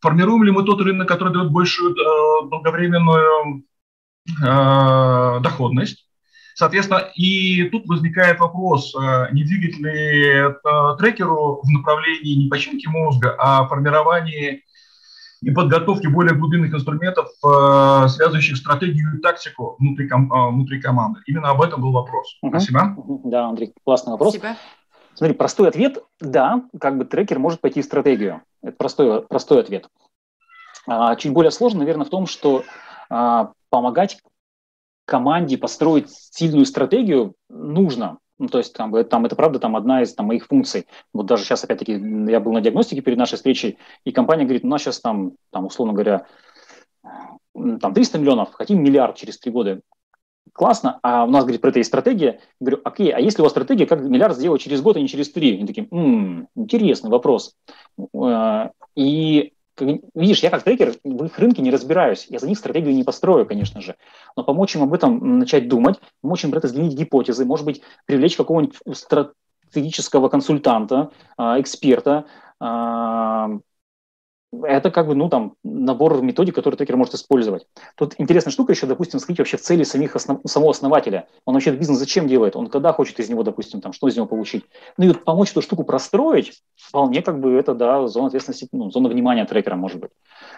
формируем ли мы тот рынок, который дает большую э, долговременную доходность, Соответственно, и тут возникает вопрос, э, не двигать ли это трекеру в направлении не починки мозга, а формирования и подготовки более глубинных инструментов, э, связывающих стратегию и тактику внутри, э, внутри команды. Именно об этом был вопрос. Угу. Спасибо. Да, Андрей, классный вопрос. Спасибо. Смотри, простой ответ – да, как бы трекер может пойти в стратегию. Это простой, простой ответ. А, чуть более сложно, наверное, в том, что а, помогать команде построить сильную стратегию нужно. Ну, то есть там, там это правда там одна из там, моих функций. Вот даже сейчас, опять-таки, я был на диагностике перед нашей встречей, и компания говорит, у нас сейчас там, там условно говоря, там 300 миллионов, хотим миллиард через три года. Классно, а у нас, говорит, про это есть стратегия. Я говорю, окей, а если у вас стратегия, как миллиард сделать через год, а не через три? Они такие, м-м, интересный вопрос. Э, и видишь, я как трекер в их рынке не разбираюсь, я за них стратегию не построю, конечно же, но помочь им об этом начать думать, помочь им это сгенить гипотезы, может быть, привлечь какого-нибудь стратегического консультанта, а, эксперта, а, это как бы, ну, там, набор методик, которые трекер может использовать. Тут интересная штука еще, допустим, сходить вообще в цели самих основ... самого основателя. Он вообще бизнес зачем делает? Он когда хочет из него, допустим, там, что из него получить? Ну, и вот помочь эту штуку простроить, вполне как бы это, да, зона ответственности, ну, зона внимания трекера может быть.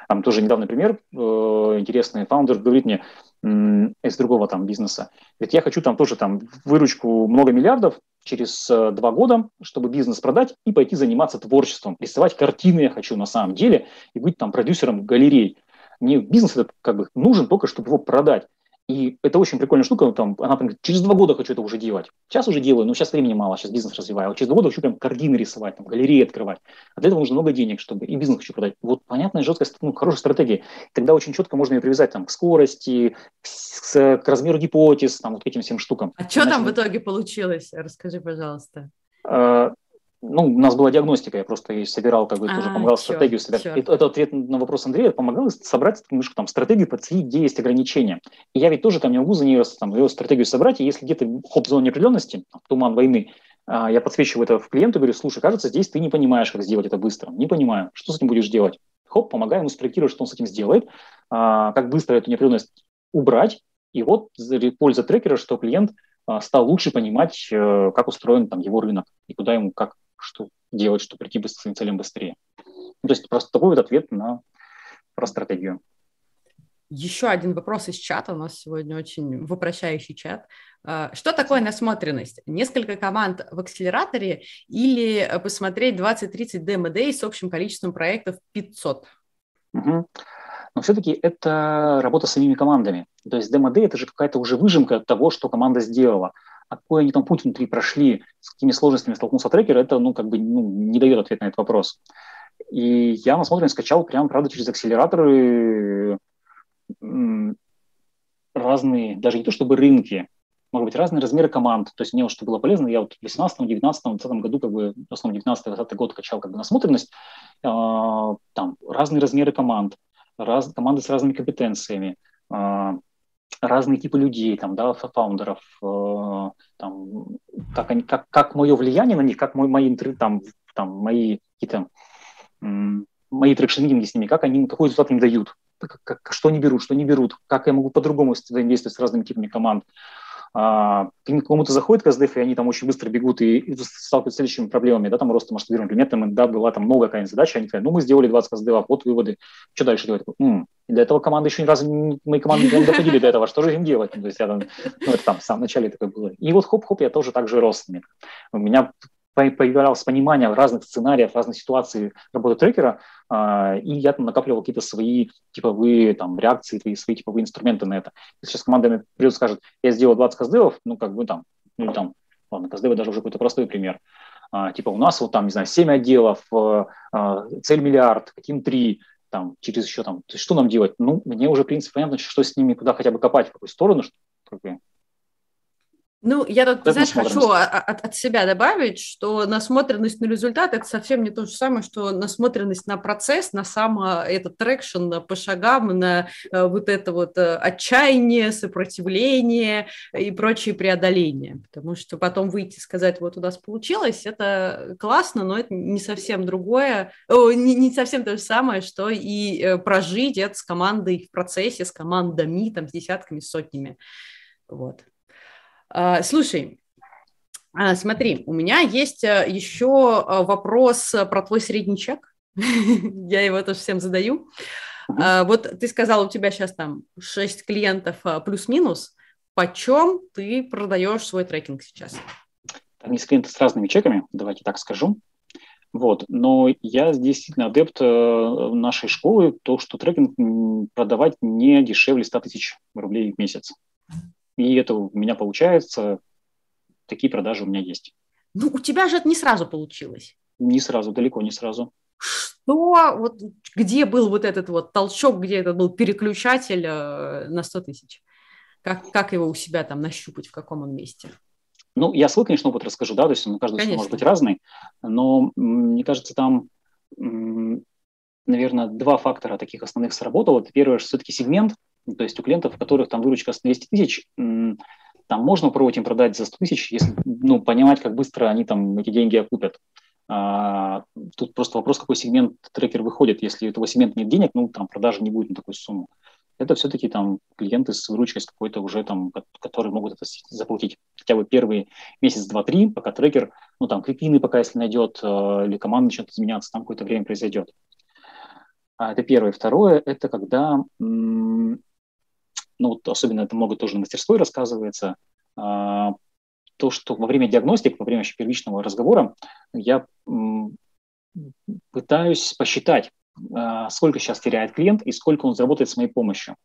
Там тоже недавний пример, э, интересный фаундер говорит мне, из другого там бизнеса. Ведь я хочу там тоже там выручку много миллиардов, через э, два года, чтобы бизнес продать и пойти заниматься творчеством. Рисовать картины я хочу на самом деле и быть там продюсером галерей. Мне бизнес этот как бы нужен только, чтобы его продать. И это очень прикольная штука. Там, она прям через два года хочу это уже делать. Сейчас уже делаю, но сейчас времени мало, сейчас бизнес развиваю. А через два года хочу прям картины рисовать, там, галереи открывать. А для этого нужно много денег, чтобы и бизнес хочу продать. Вот понятная, жесткая, ну, хорошая стратегия. Тогда очень четко можно ее привязать там, к скорости, к, к размеру гипотез, там, вот к этим всем штукам. А что там в итоге получилось? Расскажи, пожалуйста. А, ну, у нас была диагностика, я просто собирал, как бы, а, тоже помогал черт, стратегию собирать. Черт. Это, это ответ на вопрос Андрея, помогал собрать немножко там стратегию, подценить, где есть ограничения. И я ведь тоже там не могу за нее там, ее стратегию собрать, и если где-то хоп, зона неопределенности, там, туман войны, а, я подсвечиваю это в клиенту и говорю, слушай, кажется, здесь ты не понимаешь, как сделать это быстро. Не понимаю, что с этим будешь делать? Хоп, помогаем ему спроектировать, что он с этим сделает, а, как быстро эту неопределенность убрать, и вот польза трекера, что клиент а, стал лучше понимать, э, как устроен там его рынок и куда ему как что делать, чтобы прийти к своим целям быстрее. Ну, то есть просто такой вот ответ на про стратегию. Еще один вопрос из чата. У нас сегодня очень вопрощающий чат. А, что такое насмотренность? Несколько команд в акселераторе или посмотреть 20-30 демо-дей с общим количеством проектов 500? Угу. Но все-таки это работа с самими командами. То есть демо-дей – это же какая-то уже выжимка того, что команда сделала какой они там путь внутри прошли, с какими сложностями столкнулся трекер, это, ну, как бы, ну, не дает ответ на этот вопрос. И я насмотренность скачал прямо, правда, через акселераторы разные, даже не то чтобы рынки, может быть, разные размеры команд. То есть мне вот что было полезно, я вот в 18, 19, 20 году, как бы, в основном 19-20 год качал как бы насмотренность, э, там разные размеры команд, раз, команды с разными компетенциями, э, разные типы людей, там, да, фаундеров, э, там, как, они, как, как мое влияние на них, как мой, мои, там, там, мои какие-то мои traction с ними, как они, какой результат им дают, как, как, что они берут, что не берут, как я могу по-другому взаимодействовать с разными типами команд а, кому-то заходит CustDev, и они там очень быстро бегут и, и сталкиваются с следующими проблемами, да, там роста. Например, там, да, была там новая какая-нибудь задача, они говорят, ну, мы сделали 20 CustDev, вот выводы, что дальше делать? М-м. Для этого команды еще ни разу, мои команды не доходили до этого, что же им делать? То есть я там, ну, это там в самом начале такое было. И вот хоп-хоп, я тоже так же рос. У меня появлялось понимание разных сценариев, разных ситуаций работы трекера, а, и я там накапливал какие-то свои типовые там реакции, свои, типовые инструменты на это. Если сейчас команда придет и скажет, я сделал 20 каздевов, ну, как бы там, ну, там, ладно, каздевы даже уже какой-то простой пример. А, типа у нас вот там, не знаю, 7 отделов, а, цель миллиард, каким 3, там, через еще там, то есть что нам делать? Ну, мне уже, в принципе, понятно, что с ними, куда хотя бы копать, в какую сторону, что, как бы, ну, я тут, это знаешь, хочу от, от себя добавить, что насмотренность на результат – это совсем не то же самое, что насмотренность на процесс, на сам этот traction по шагам, на э, вот это вот э, отчаяние, сопротивление и прочие преодоления. Потому что потом выйти и сказать, вот у нас получилось, это классно, но это не совсем другое, о, не, не совсем то же самое, что и э, прожить это с командой в процессе, с командами, там, с десятками, сотнями. Вот. А, слушай, а, смотри, у меня есть э, еще э, вопрос про твой средний чек. Я его тоже всем задаю. Вот ты сказал, у тебя сейчас там 6 клиентов плюс-минус. Почем ты продаешь свой трекинг сейчас? Там есть клиенты с разными чеками, давайте так скажу. Вот. Но я здесь действительно адепт э, нашей школы, то, что трекинг продавать не дешевле 100 тысяч рублей в месяц. И это у меня получается, такие продажи у меня есть. Ну, у тебя же это не сразу получилось. Не сразу, далеко не сразу. Что, вот где был вот этот вот толчок, где этот был переключатель э, на 100 тысяч? Как, как его у себя там нащупать, в каком он месте? Ну, я свой, конечно, опыт расскажу, да, то есть он каждый может быть разный, но мне кажется, там, наверное, два фактора таких основных сработало. Первое, что все-таки сегмент, то есть у клиентов, у которых там выручка 200 тысяч, там можно попробовать им продать за 100 тысяч, если ну, понимать, как быстро они там эти деньги окупят. А, тут просто вопрос, какой сегмент трекер выходит. Если у этого сегмента нет денег, ну, там продажи не будет на такую сумму это все-таки там клиенты с выручкой с какой-то уже там, которые могут это заплатить хотя бы первый месяц, два, три, пока трекер, ну там квиквины пока если найдет, э, или команда начнет изменяться, там какое-то время произойдет. А это первое. Второе, это когда, ну вот особенно это много тоже на мастерской рассказывается, а, то, что во время диагностики, во время первичного разговора я пытаюсь посчитать, а, сколько сейчас теряет клиент и сколько он заработает с моей помощью.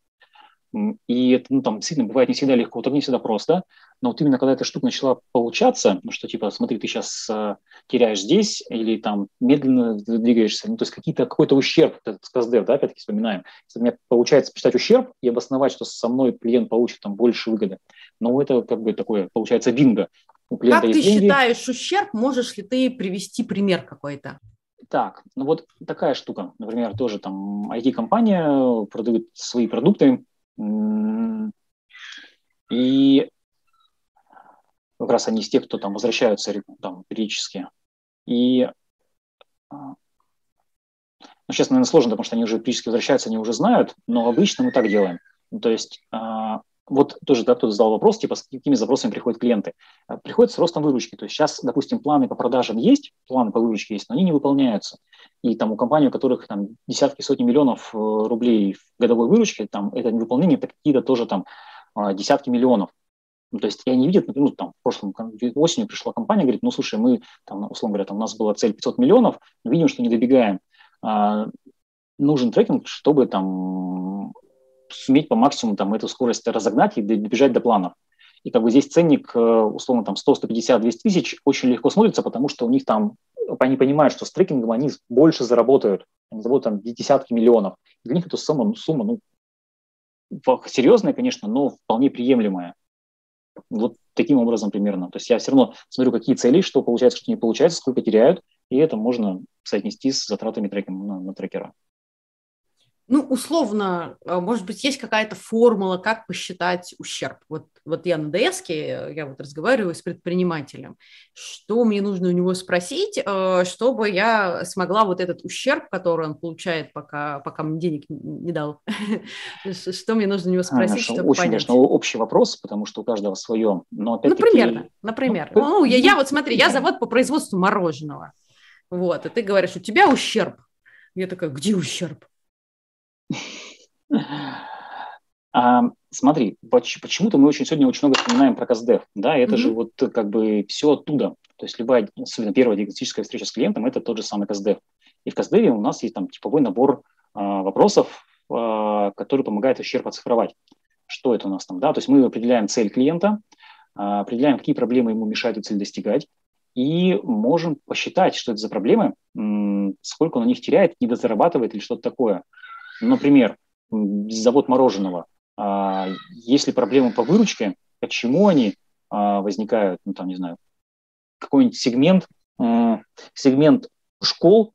И это, ну, там, действительно, бывает не всегда легко, так не всегда просто. Но вот именно когда эта штука начала получаться, ну, что, типа, смотри, ты сейчас э, теряешь здесь или там медленно двигаешься, ну, то есть какие-то, какой-то ущерб, этот СКСД, да, опять-таки вспоминаем. Если у меня получается посчитать ущерб и обосновать, что со мной клиент получит там больше выгоды, ну, это как бы такое, получается, бинго. Как ты деньги. считаешь ущерб? Можешь ли ты привести пример какой-то? Так, ну вот такая штука. Например, тоже там IT-компания продает свои продукты, и как раз они из тех, кто там возвращаются там, периодически. И а, ну, сейчас, наверное, сложно, потому что они уже периодически возвращаются, они уже знают, но обычно мы так делаем. То есть а, вот тоже да, кто-то задал вопрос, типа, с какими запросами приходят клиенты. А, приходят с ростом выручки. То есть сейчас, допустим, планы по продажам есть, планы по выручке есть, но они не выполняются. И там у компаний, у которых там десятки, сотни миллионов э, рублей в годовой выручке, там это невыполнение, это какие-то тоже там а, десятки миллионов. Ну, то есть я не видят, ну, там, в прошлом осенью пришла компания, говорит, ну, слушай, мы, там, условно говоря, там, у нас была цель 500 миллионов, но видим, что не добегаем. А, нужен трекинг, чтобы там суметь по максимуму там, эту скорость разогнать и добежать до планов. И как бы здесь ценник, э, условно, там 100, 150, 200 тысяч очень легко смотрится, потому что у них там, они понимают, что с трекингом они больше заработают, они заработают там десятки миллионов. Для них эта сумма, сумма, ну, серьезная, конечно, но вполне приемлемая. Вот таким образом примерно. То есть я все равно смотрю, какие цели, что получается, что не получается, сколько теряют, и это можно соотнести с затратами трекинга на, на трекера ну, условно, а, может быть, есть какая-то формула, как посчитать ущерб. Вот, вот я на ДС, я вот разговариваю с предпринимателем, что мне нужно у него спросить, а, чтобы я смогла вот этот ущерб, который он получает, пока, пока мне денег не дал, что мне нужно у него спросить, чтобы Очень, конечно, общий вопрос, потому что у каждого свое, но опять Например, например. Ну, ну я, я вот смотри, я завод по производству мороженого, вот, и ты говоришь, у тебя ущерб. Я такая, где ущерб? А, смотри, почему-то мы очень сегодня очень много вспоминаем про КСДФ, да, это mm-hmm. же вот как бы все оттуда. То есть любая, особенно первая диагностическая встреча с клиентом, это тот же самый КСДФ. И в КСДФе у нас есть там типовой набор а, вопросов, а, который помогает ущерб оцифровать. Что это у нас там, да, то есть мы определяем цель клиента, а, определяем, какие проблемы ему мешают эту цель достигать, и можем посчитать, что это за проблемы, сколько он на них теряет, недозарабатывает или что-то такое. Например, завод мороженого. А, если проблемы по выручке, почему они а, возникают, ну там, не знаю, какой-нибудь сегмент, сегмент школ,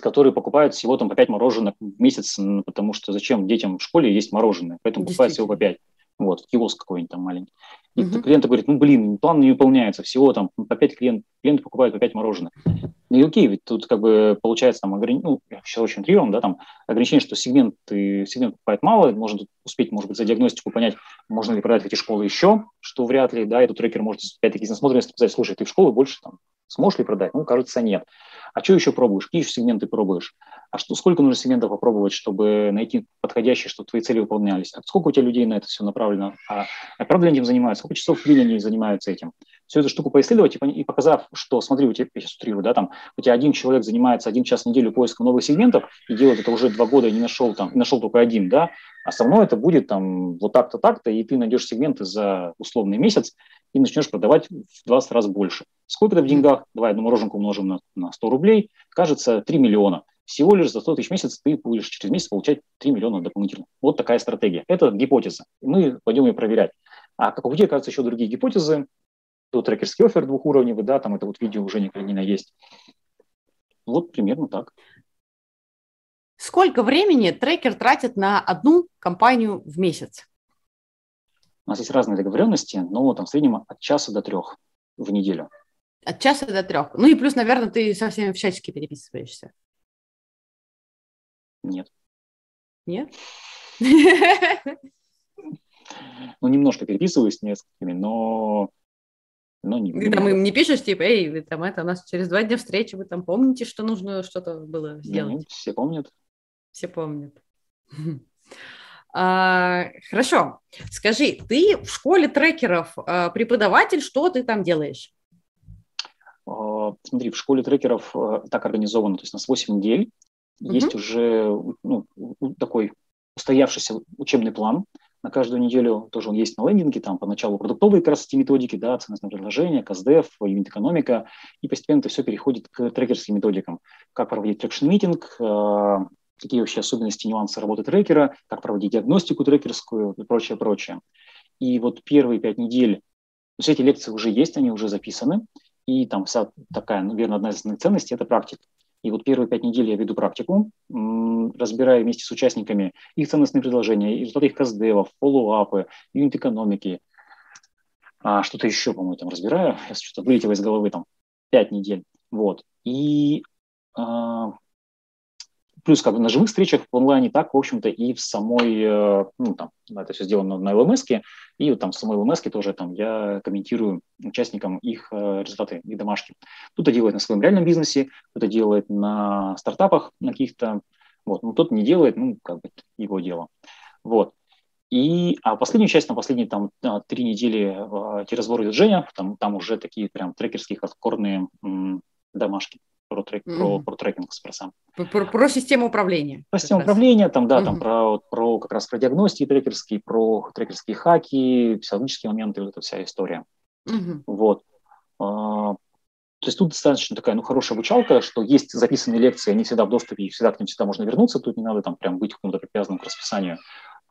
которые покупают всего там по 5 мороженых в месяц, потому что зачем детям в школе есть мороженое, поэтому покупают всего по 5 вот, киоск какой-нибудь там маленький. И uh-huh. клиент говорит, ну, блин, план не выполняется, всего там по 5 клиент, клиенты покупают по 5 мороженых. Ну и окей, ведь тут как бы получается там ограничение, ну, сейчас очень утрирован, да, там ограничение, что сегмент, и сегмент покупает мало, можно успеть, может быть, за диагностику понять, можно ли продать в эти школы еще, что вряд ли, да, этот трекер может опять-таки из насмотренности сказать, слушай, ты в школу больше там сможешь ли продать? Ну, кажется, нет. А что еще пробуешь? Какие еще сегменты пробуешь? А что, сколько нужно сегментов попробовать, чтобы найти подходящие, чтобы твои цели выполнялись? А сколько у тебя людей на это все направлено? А, а правда ли этим занимаются? Сколько часов в день они занимаются этим? Всю эту штуку поисследовать и показав, что, смотри, у тебя, я сейчас утрирую, да, там, у тебя один человек занимается один час в неделю поиском новых сегментов и делает это уже два года и не нашел там, нашел только один, да, основное это будет там вот так-то, так-то, и ты найдешь сегменты за условный месяц и начнешь продавать в 20 раз больше. Сколько это в деньгах? Давай одну мороженку умножим на, на 100 рублей, кажется, 3 миллиона. Всего лишь за 100 тысяч в месяц ты будешь через месяц получать 3 миллиона дополнительно. Вот такая стратегия. Это гипотеза. Мы пойдем ее проверять. А как у людей, кажется, еще другие гипотезы, то трекерский офер двухуровневый, да, там это вот видео уже Калинина есть. Вот примерно так. Сколько времени трекер тратит на одну компанию в месяц? У нас есть разные договоренности, но там в среднем от часа до трех в неделю. От часа до трех. Ну и плюс, наверное, ты со всеми в чатике переписываешься. Нет. Нет? Ну, немножко переписываюсь с несколькими, но ну, не, ты там им не пишешь, типа, эй, вы там это, у нас через два дня встречи, вы там помните, что нужно что-то было сделать? Ну, все помнят. Все помнят. А, хорошо. Скажи, ты в школе трекеров а, преподаватель, что ты там делаешь? А, смотри, в школе трекеров а, так организовано, то есть у нас 8 недель, угу. есть уже ну, такой устоявшийся учебный план, на каждую неделю тоже он есть на лендинге, там поначалу продуктовые как раз эти методики, да, ценностное предложение, КСДФ, юнит-экономика, и постепенно это все переходит к трекерским методикам. Как проводить traction-meeting, а, какие вообще особенности, нюансы работы трекера, как проводить диагностику трекерскую и прочее, прочее. И вот первые пять недель, то есть эти лекции уже есть, они уже записаны, и там вся такая, наверное, одна из основных ценностей – это практика. И вот первые пять недель я веду практику, разбираю вместе с участниками их ценностные предложения, результаты их CustDev ов, follow-up ы, юнит-экономики, а, что-то еще, по-моему, там разбираю, я что-то вылетело из головы, там, пять недель, вот. И а, плюс как бы на живых встречах в онлайне, так, в общем-то, и в самой, э, ну, там, это все сделано на LMS, и вот там в самой LMS тоже там я комментирую участникам их э, результаты, их домашки. Кто-то делает на своем реальном бизнесе, кто-то делает на стартапах на каких-то, вот, ну, тот не делает, ну, как бы его дело. Вот. И, а последнюю часть, на последние там э, три недели эти разборы Женя, там, там уже такие прям трекерские хардкорные домашки про, трек, mm-hmm. про, про трекинг с просам. Про, про систему управления. Про систему управления, там, да, mm-hmm. там про, про как раз про диагностики трекерские, про трекерские хаки, психологические моменты, вот эта вся история. Mm-hmm. Вот. А, то есть тут достаточно такая, ну, хорошая обучалка, что есть записанные лекции, они всегда в доступе, и всегда к ним всегда можно вернуться, тут не надо там прям быть какому-то привязанным к расписанию.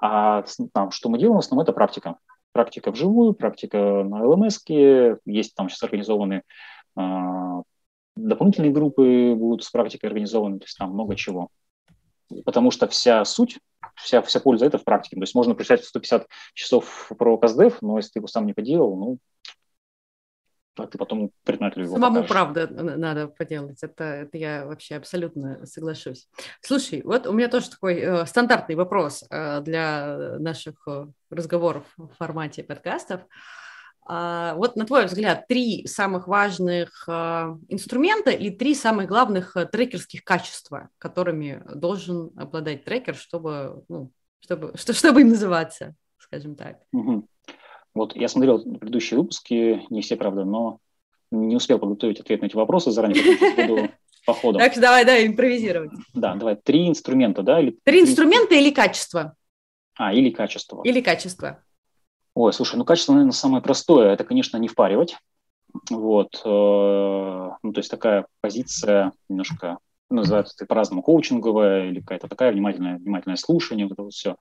А там, что мы делаем в основном, это практика. Практика вживую, практика на ЛМС, есть там сейчас организованы а, дополнительные группы будут с практикой организованы, то есть там много чего. Потому что вся суть, вся, вся польза это в практике. То есть можно прочитать 150 часов про КСДФ, но если ты его сам не поделал, ну, ты потом предпринимателю его Самому покажешь. правда надо поделать, это, это я вообще абсолютно соглашусь. Слушай, вот у меня тоже такой э, стандартный вопрос э, для наших э, разговоров в формате подкастов. Э, а, вот на твой взгляд, три самых важных а, инструмента или три самых главных э, трекерских качества, которыми должен обладать трекер, чтобы, ну, чтобы, чтобы им называться, скажем так? Угу. Вот я смотрел предыдущие выпуски, не все, правда, но не успел подготовить ответ на эти вопросы заранее, буду по ходу. Так что давай, давай, импровизировать. Да, давай, три инструмента, да? Или... Три инструмента или качество? А, или качество. Или качество. Ой, слушай, ну качество, наверное, самое простое. Это, конечно, не впаривать. Вот. Э, ну, то есть такая позиция немножко, ну, называется это по-разному, коучинговая или какая-то такая внимательное, внимательное слушание, вот это вот все.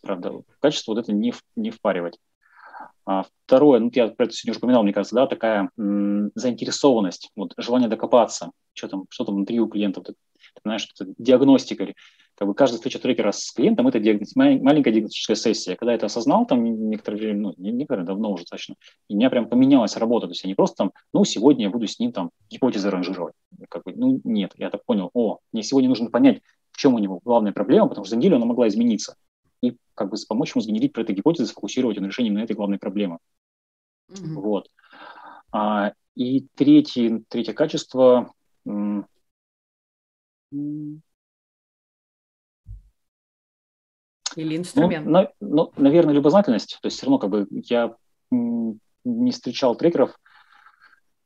Правда, качество вот это не, не впаривать. А второе, ну, я про это сегодня уже упоминал, мне кажется, да, такая м- заинтересованность, вот желание докопаться, что там, что там внутри у клиента, ты, знаешь, это диагностика, как бы каждая встреча трекера с клиентом – это диагноз, маленькая диагностическая сессия. Когда я это осознал, там некоторое время, ну, не некоторое, давно уже точно, и у меня прям поменялась работа. То есть я не просто там, ну, сегодня я буду с ним там гипотезы ранжировать. Как бы, ну, нет, я так понял, о, мне сегодня нужно понять, в чем у него главная проблема, потому что за неделю она могла измениться. И как бы помочь ему сгенерить про эту гипотезу, сфокусировать на решении на этой главной проблемы. Mm-hmm. Вот. А, и третье, третье качество или инструмент? Ну, на, ну, наверное, любознательность. То есть все равно как бы я не встречал трекеров,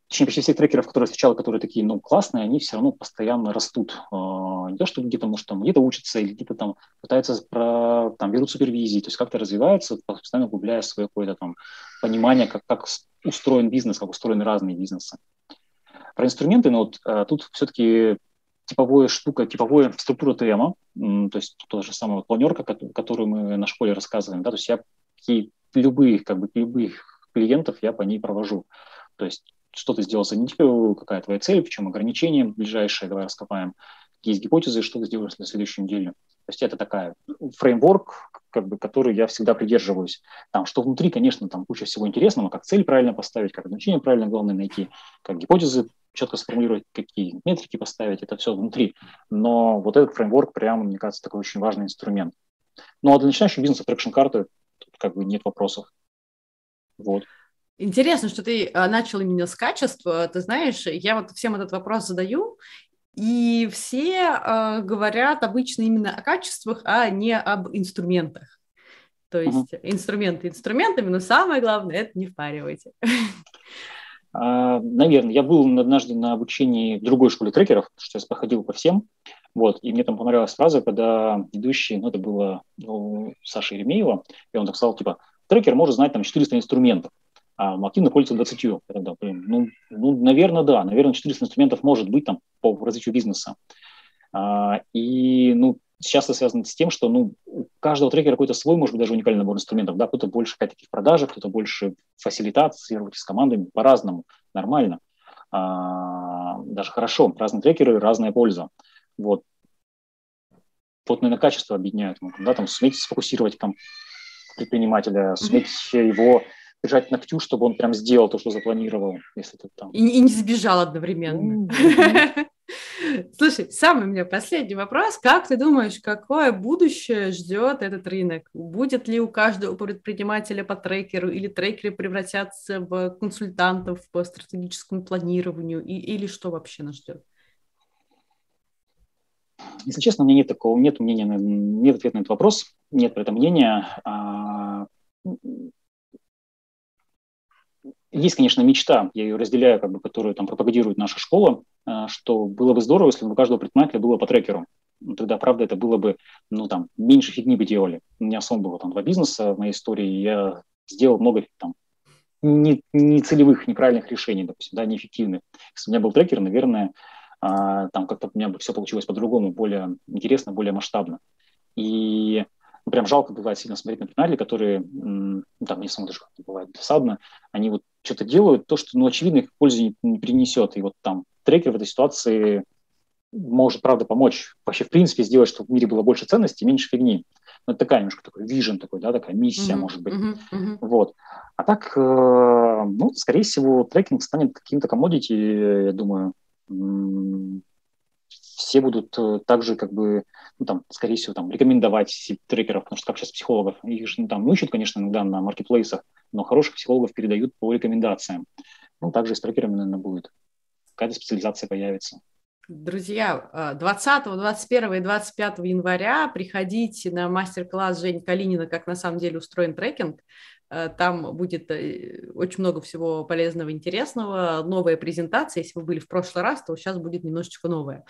точнее, почти всех трекеров, которые встречал, которые такие, ну, классные, они все равно постоянно растут. А, не то, что где-то, может, там, где-то учатся или где-то там пытаются, про, там, берут супервизии, то есть как-то развиваются, постоянно углубляя свое какое-то там понимание, как, как устроен бизнес, как устроены разные бизнесы. Про инструменты, ну, вот а, тут все-таки типовая штука, типовая структура ТМа, то есть та же самая планерка, которую мы на школе рассказываем, да, то есть я какие любые, как бы, любых клиентов я по ней провожу. То есть что ты сделал за неделю, какая твоя цель, в чем ограничения ближайшие, давай раскопаем. Есть гипотезы, что ты сделаешь на следующую неделю. То есть это такая фреймворк, как бы, который я всегда придерживаюсь. Там, что внутри, конечно, там куча всего интересного, как цель правильно поставить, как ограничение правильно, главное найти, как гипотезы четко сформулировать, какие метрики поставить, это все внутри. Но вот этот фреймворк прямо, мне кажется, такой очень важный инструмент. Ну а для начинающего бизнеса traction карты как бы нет вопросов. Вот. Интересно, что ты а, начал именно с качества. Ты знаешь, я вот всем этот вопрос задаю, и все э, говорят обычно именно о качествах, а не об инструментах. То есть uh-huh. инструменты инструментами, но самое главное это не впаривайте. А, наверное, я был однажды на обучении в другой школе трекеров, что я походил по всем. Вот, и мне там понравилась фраза, когда ведущий, ну, это было ну, Саша Еремеева, и он так сказал, типа, трекер может знать там 400 инструментов, активно пользуется 20. Я тогда, ну, ну, наверное, да, наверное, 400 инструментов может быть там по развитию бизнеса. А, и, ну, сейчас это связано с тем, что, ну, у каждого трекера какой-то свой, может быть, даже уникальный набор инструментов, да, кто-то больше, опять-таки, в продаже, кто-то больше фасилитации, с командами, по-разному, нормально. А, даже хорошо, разные трекеры, разная польза. Вот. Вот, наверное, качество объединяют. Да, там суметь сфокусировать там, предпринимателя, суметь mm-hmm. его держать ногтю, чтобы он прям сделал то, что запланировал, если ты там. И, и не сбежал одновременно. Слушай, самый у меня последний вопрос. Как ты думаешь, какое будущее ждет этот рынок? Будет ли у каждого предпринимателя по трекеру или трекеры превратятся в консультантов по стратегическому планированию и, или что вообще нас ждет? Если честно, у меня нет такого, нет мнения, нет ответа на этот вопрос, нет про это мнения. Есть, конечно, мечта, я ее разделяю, как бы, которую там пропагандирует наша школа, а, что было бы здорово, если бы у каждого предпринимателя было по трекеру. Ну, тогда, правда, это было бы, ну, там, меньше фигни бы делали. У меня сам было там два бизнеса в моей истории, я сделал много там не, не целевых, неправильных решений, допустим, да, неэффективных. Если у меня был трекер, наверное, а, там как-то у меня бы все получилось по-другому, более интересно, более масштабно. И ну, прям жалко бывает сильно смотреть на предпринимателей, которые, там, не самому даже как-то бывает досадно, они вот что-то делают, то, что, ну, очевидно, их пользу не, не принесет. И вот там трекер в этой ситуации может, правда, помочь вообще, в принципе, сделать, чтобы в мире было больше ценностей, меньше фигни. Ну, это такая немножко такой вижен такой, да, такая миссия, mm-hmm. может быть. Mm-hmm. Mm-hmm. Вот. А так, э, ну, скорее всего, трекинг станет каким-то комодити, я думаю, все будут э, также как бы, ну, там, скорее всего, там, рекомендовать трекеров, потому что как сейчас психологов, их же ну, там не конечно, иногда на маркетплейсах, но хороших психологов передают по рекомендациям. Ну, также с трекерами, наверное, будет. Какая-то специализация появится. Друзья, 20, э, 21 и 25 января приходите на мастер-класс Жени Калинина «Как на самом деле устроен трекинг». Э, там будет э, очень много всего полезного, интересного, новая презентация. Если вы были в прошлый раз, то сейчас будет немножечко новая.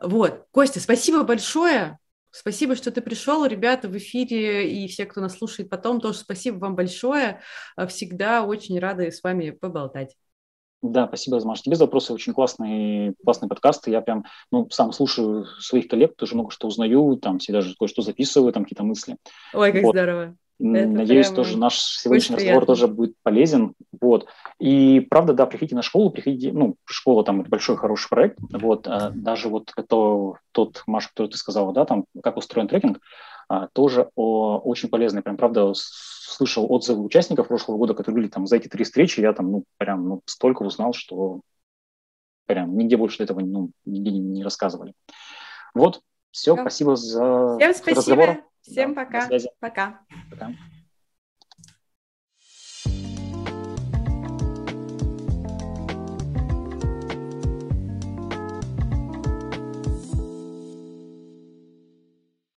Вот. Костя, спасибо большое. Спасибо, что ты пришел, ребята, в эфире, и все, кто нас слушает потом, тоже спасибо вам большое. Э, всегда очень рады с вами поболтать. Да, спасибо, Азмаш. Тебе за вопросы. Очень классные, классные подкасты. Я прям ну, сам слушаю своих коллег, тоже много что узнаю, там все даже кое-что записываю, там какие-то мысли. Ой, как вот. здорово. Это Надеюсь, тоже наш сегодняшний разговор тоже будет полезен. Вот. И правда, да, приходите на школу, приходите, ну, школа там большой хороший проект. Вот, а, даже вот это, тот, Маша, который ты сказала, да, там, как устроен трекинг, а, тоже о, очень полезный. Прям, правда, слышал отзывы участников прошлого года, которые были там за эти три встречи, я там, ну, прям, ну, столько узнал, что прям нигде больше этого, ну, нигде не, рассказывали. Вот, все, спасибо за Всем спасибо. разговор. Всем да, пока. Пока. Пока.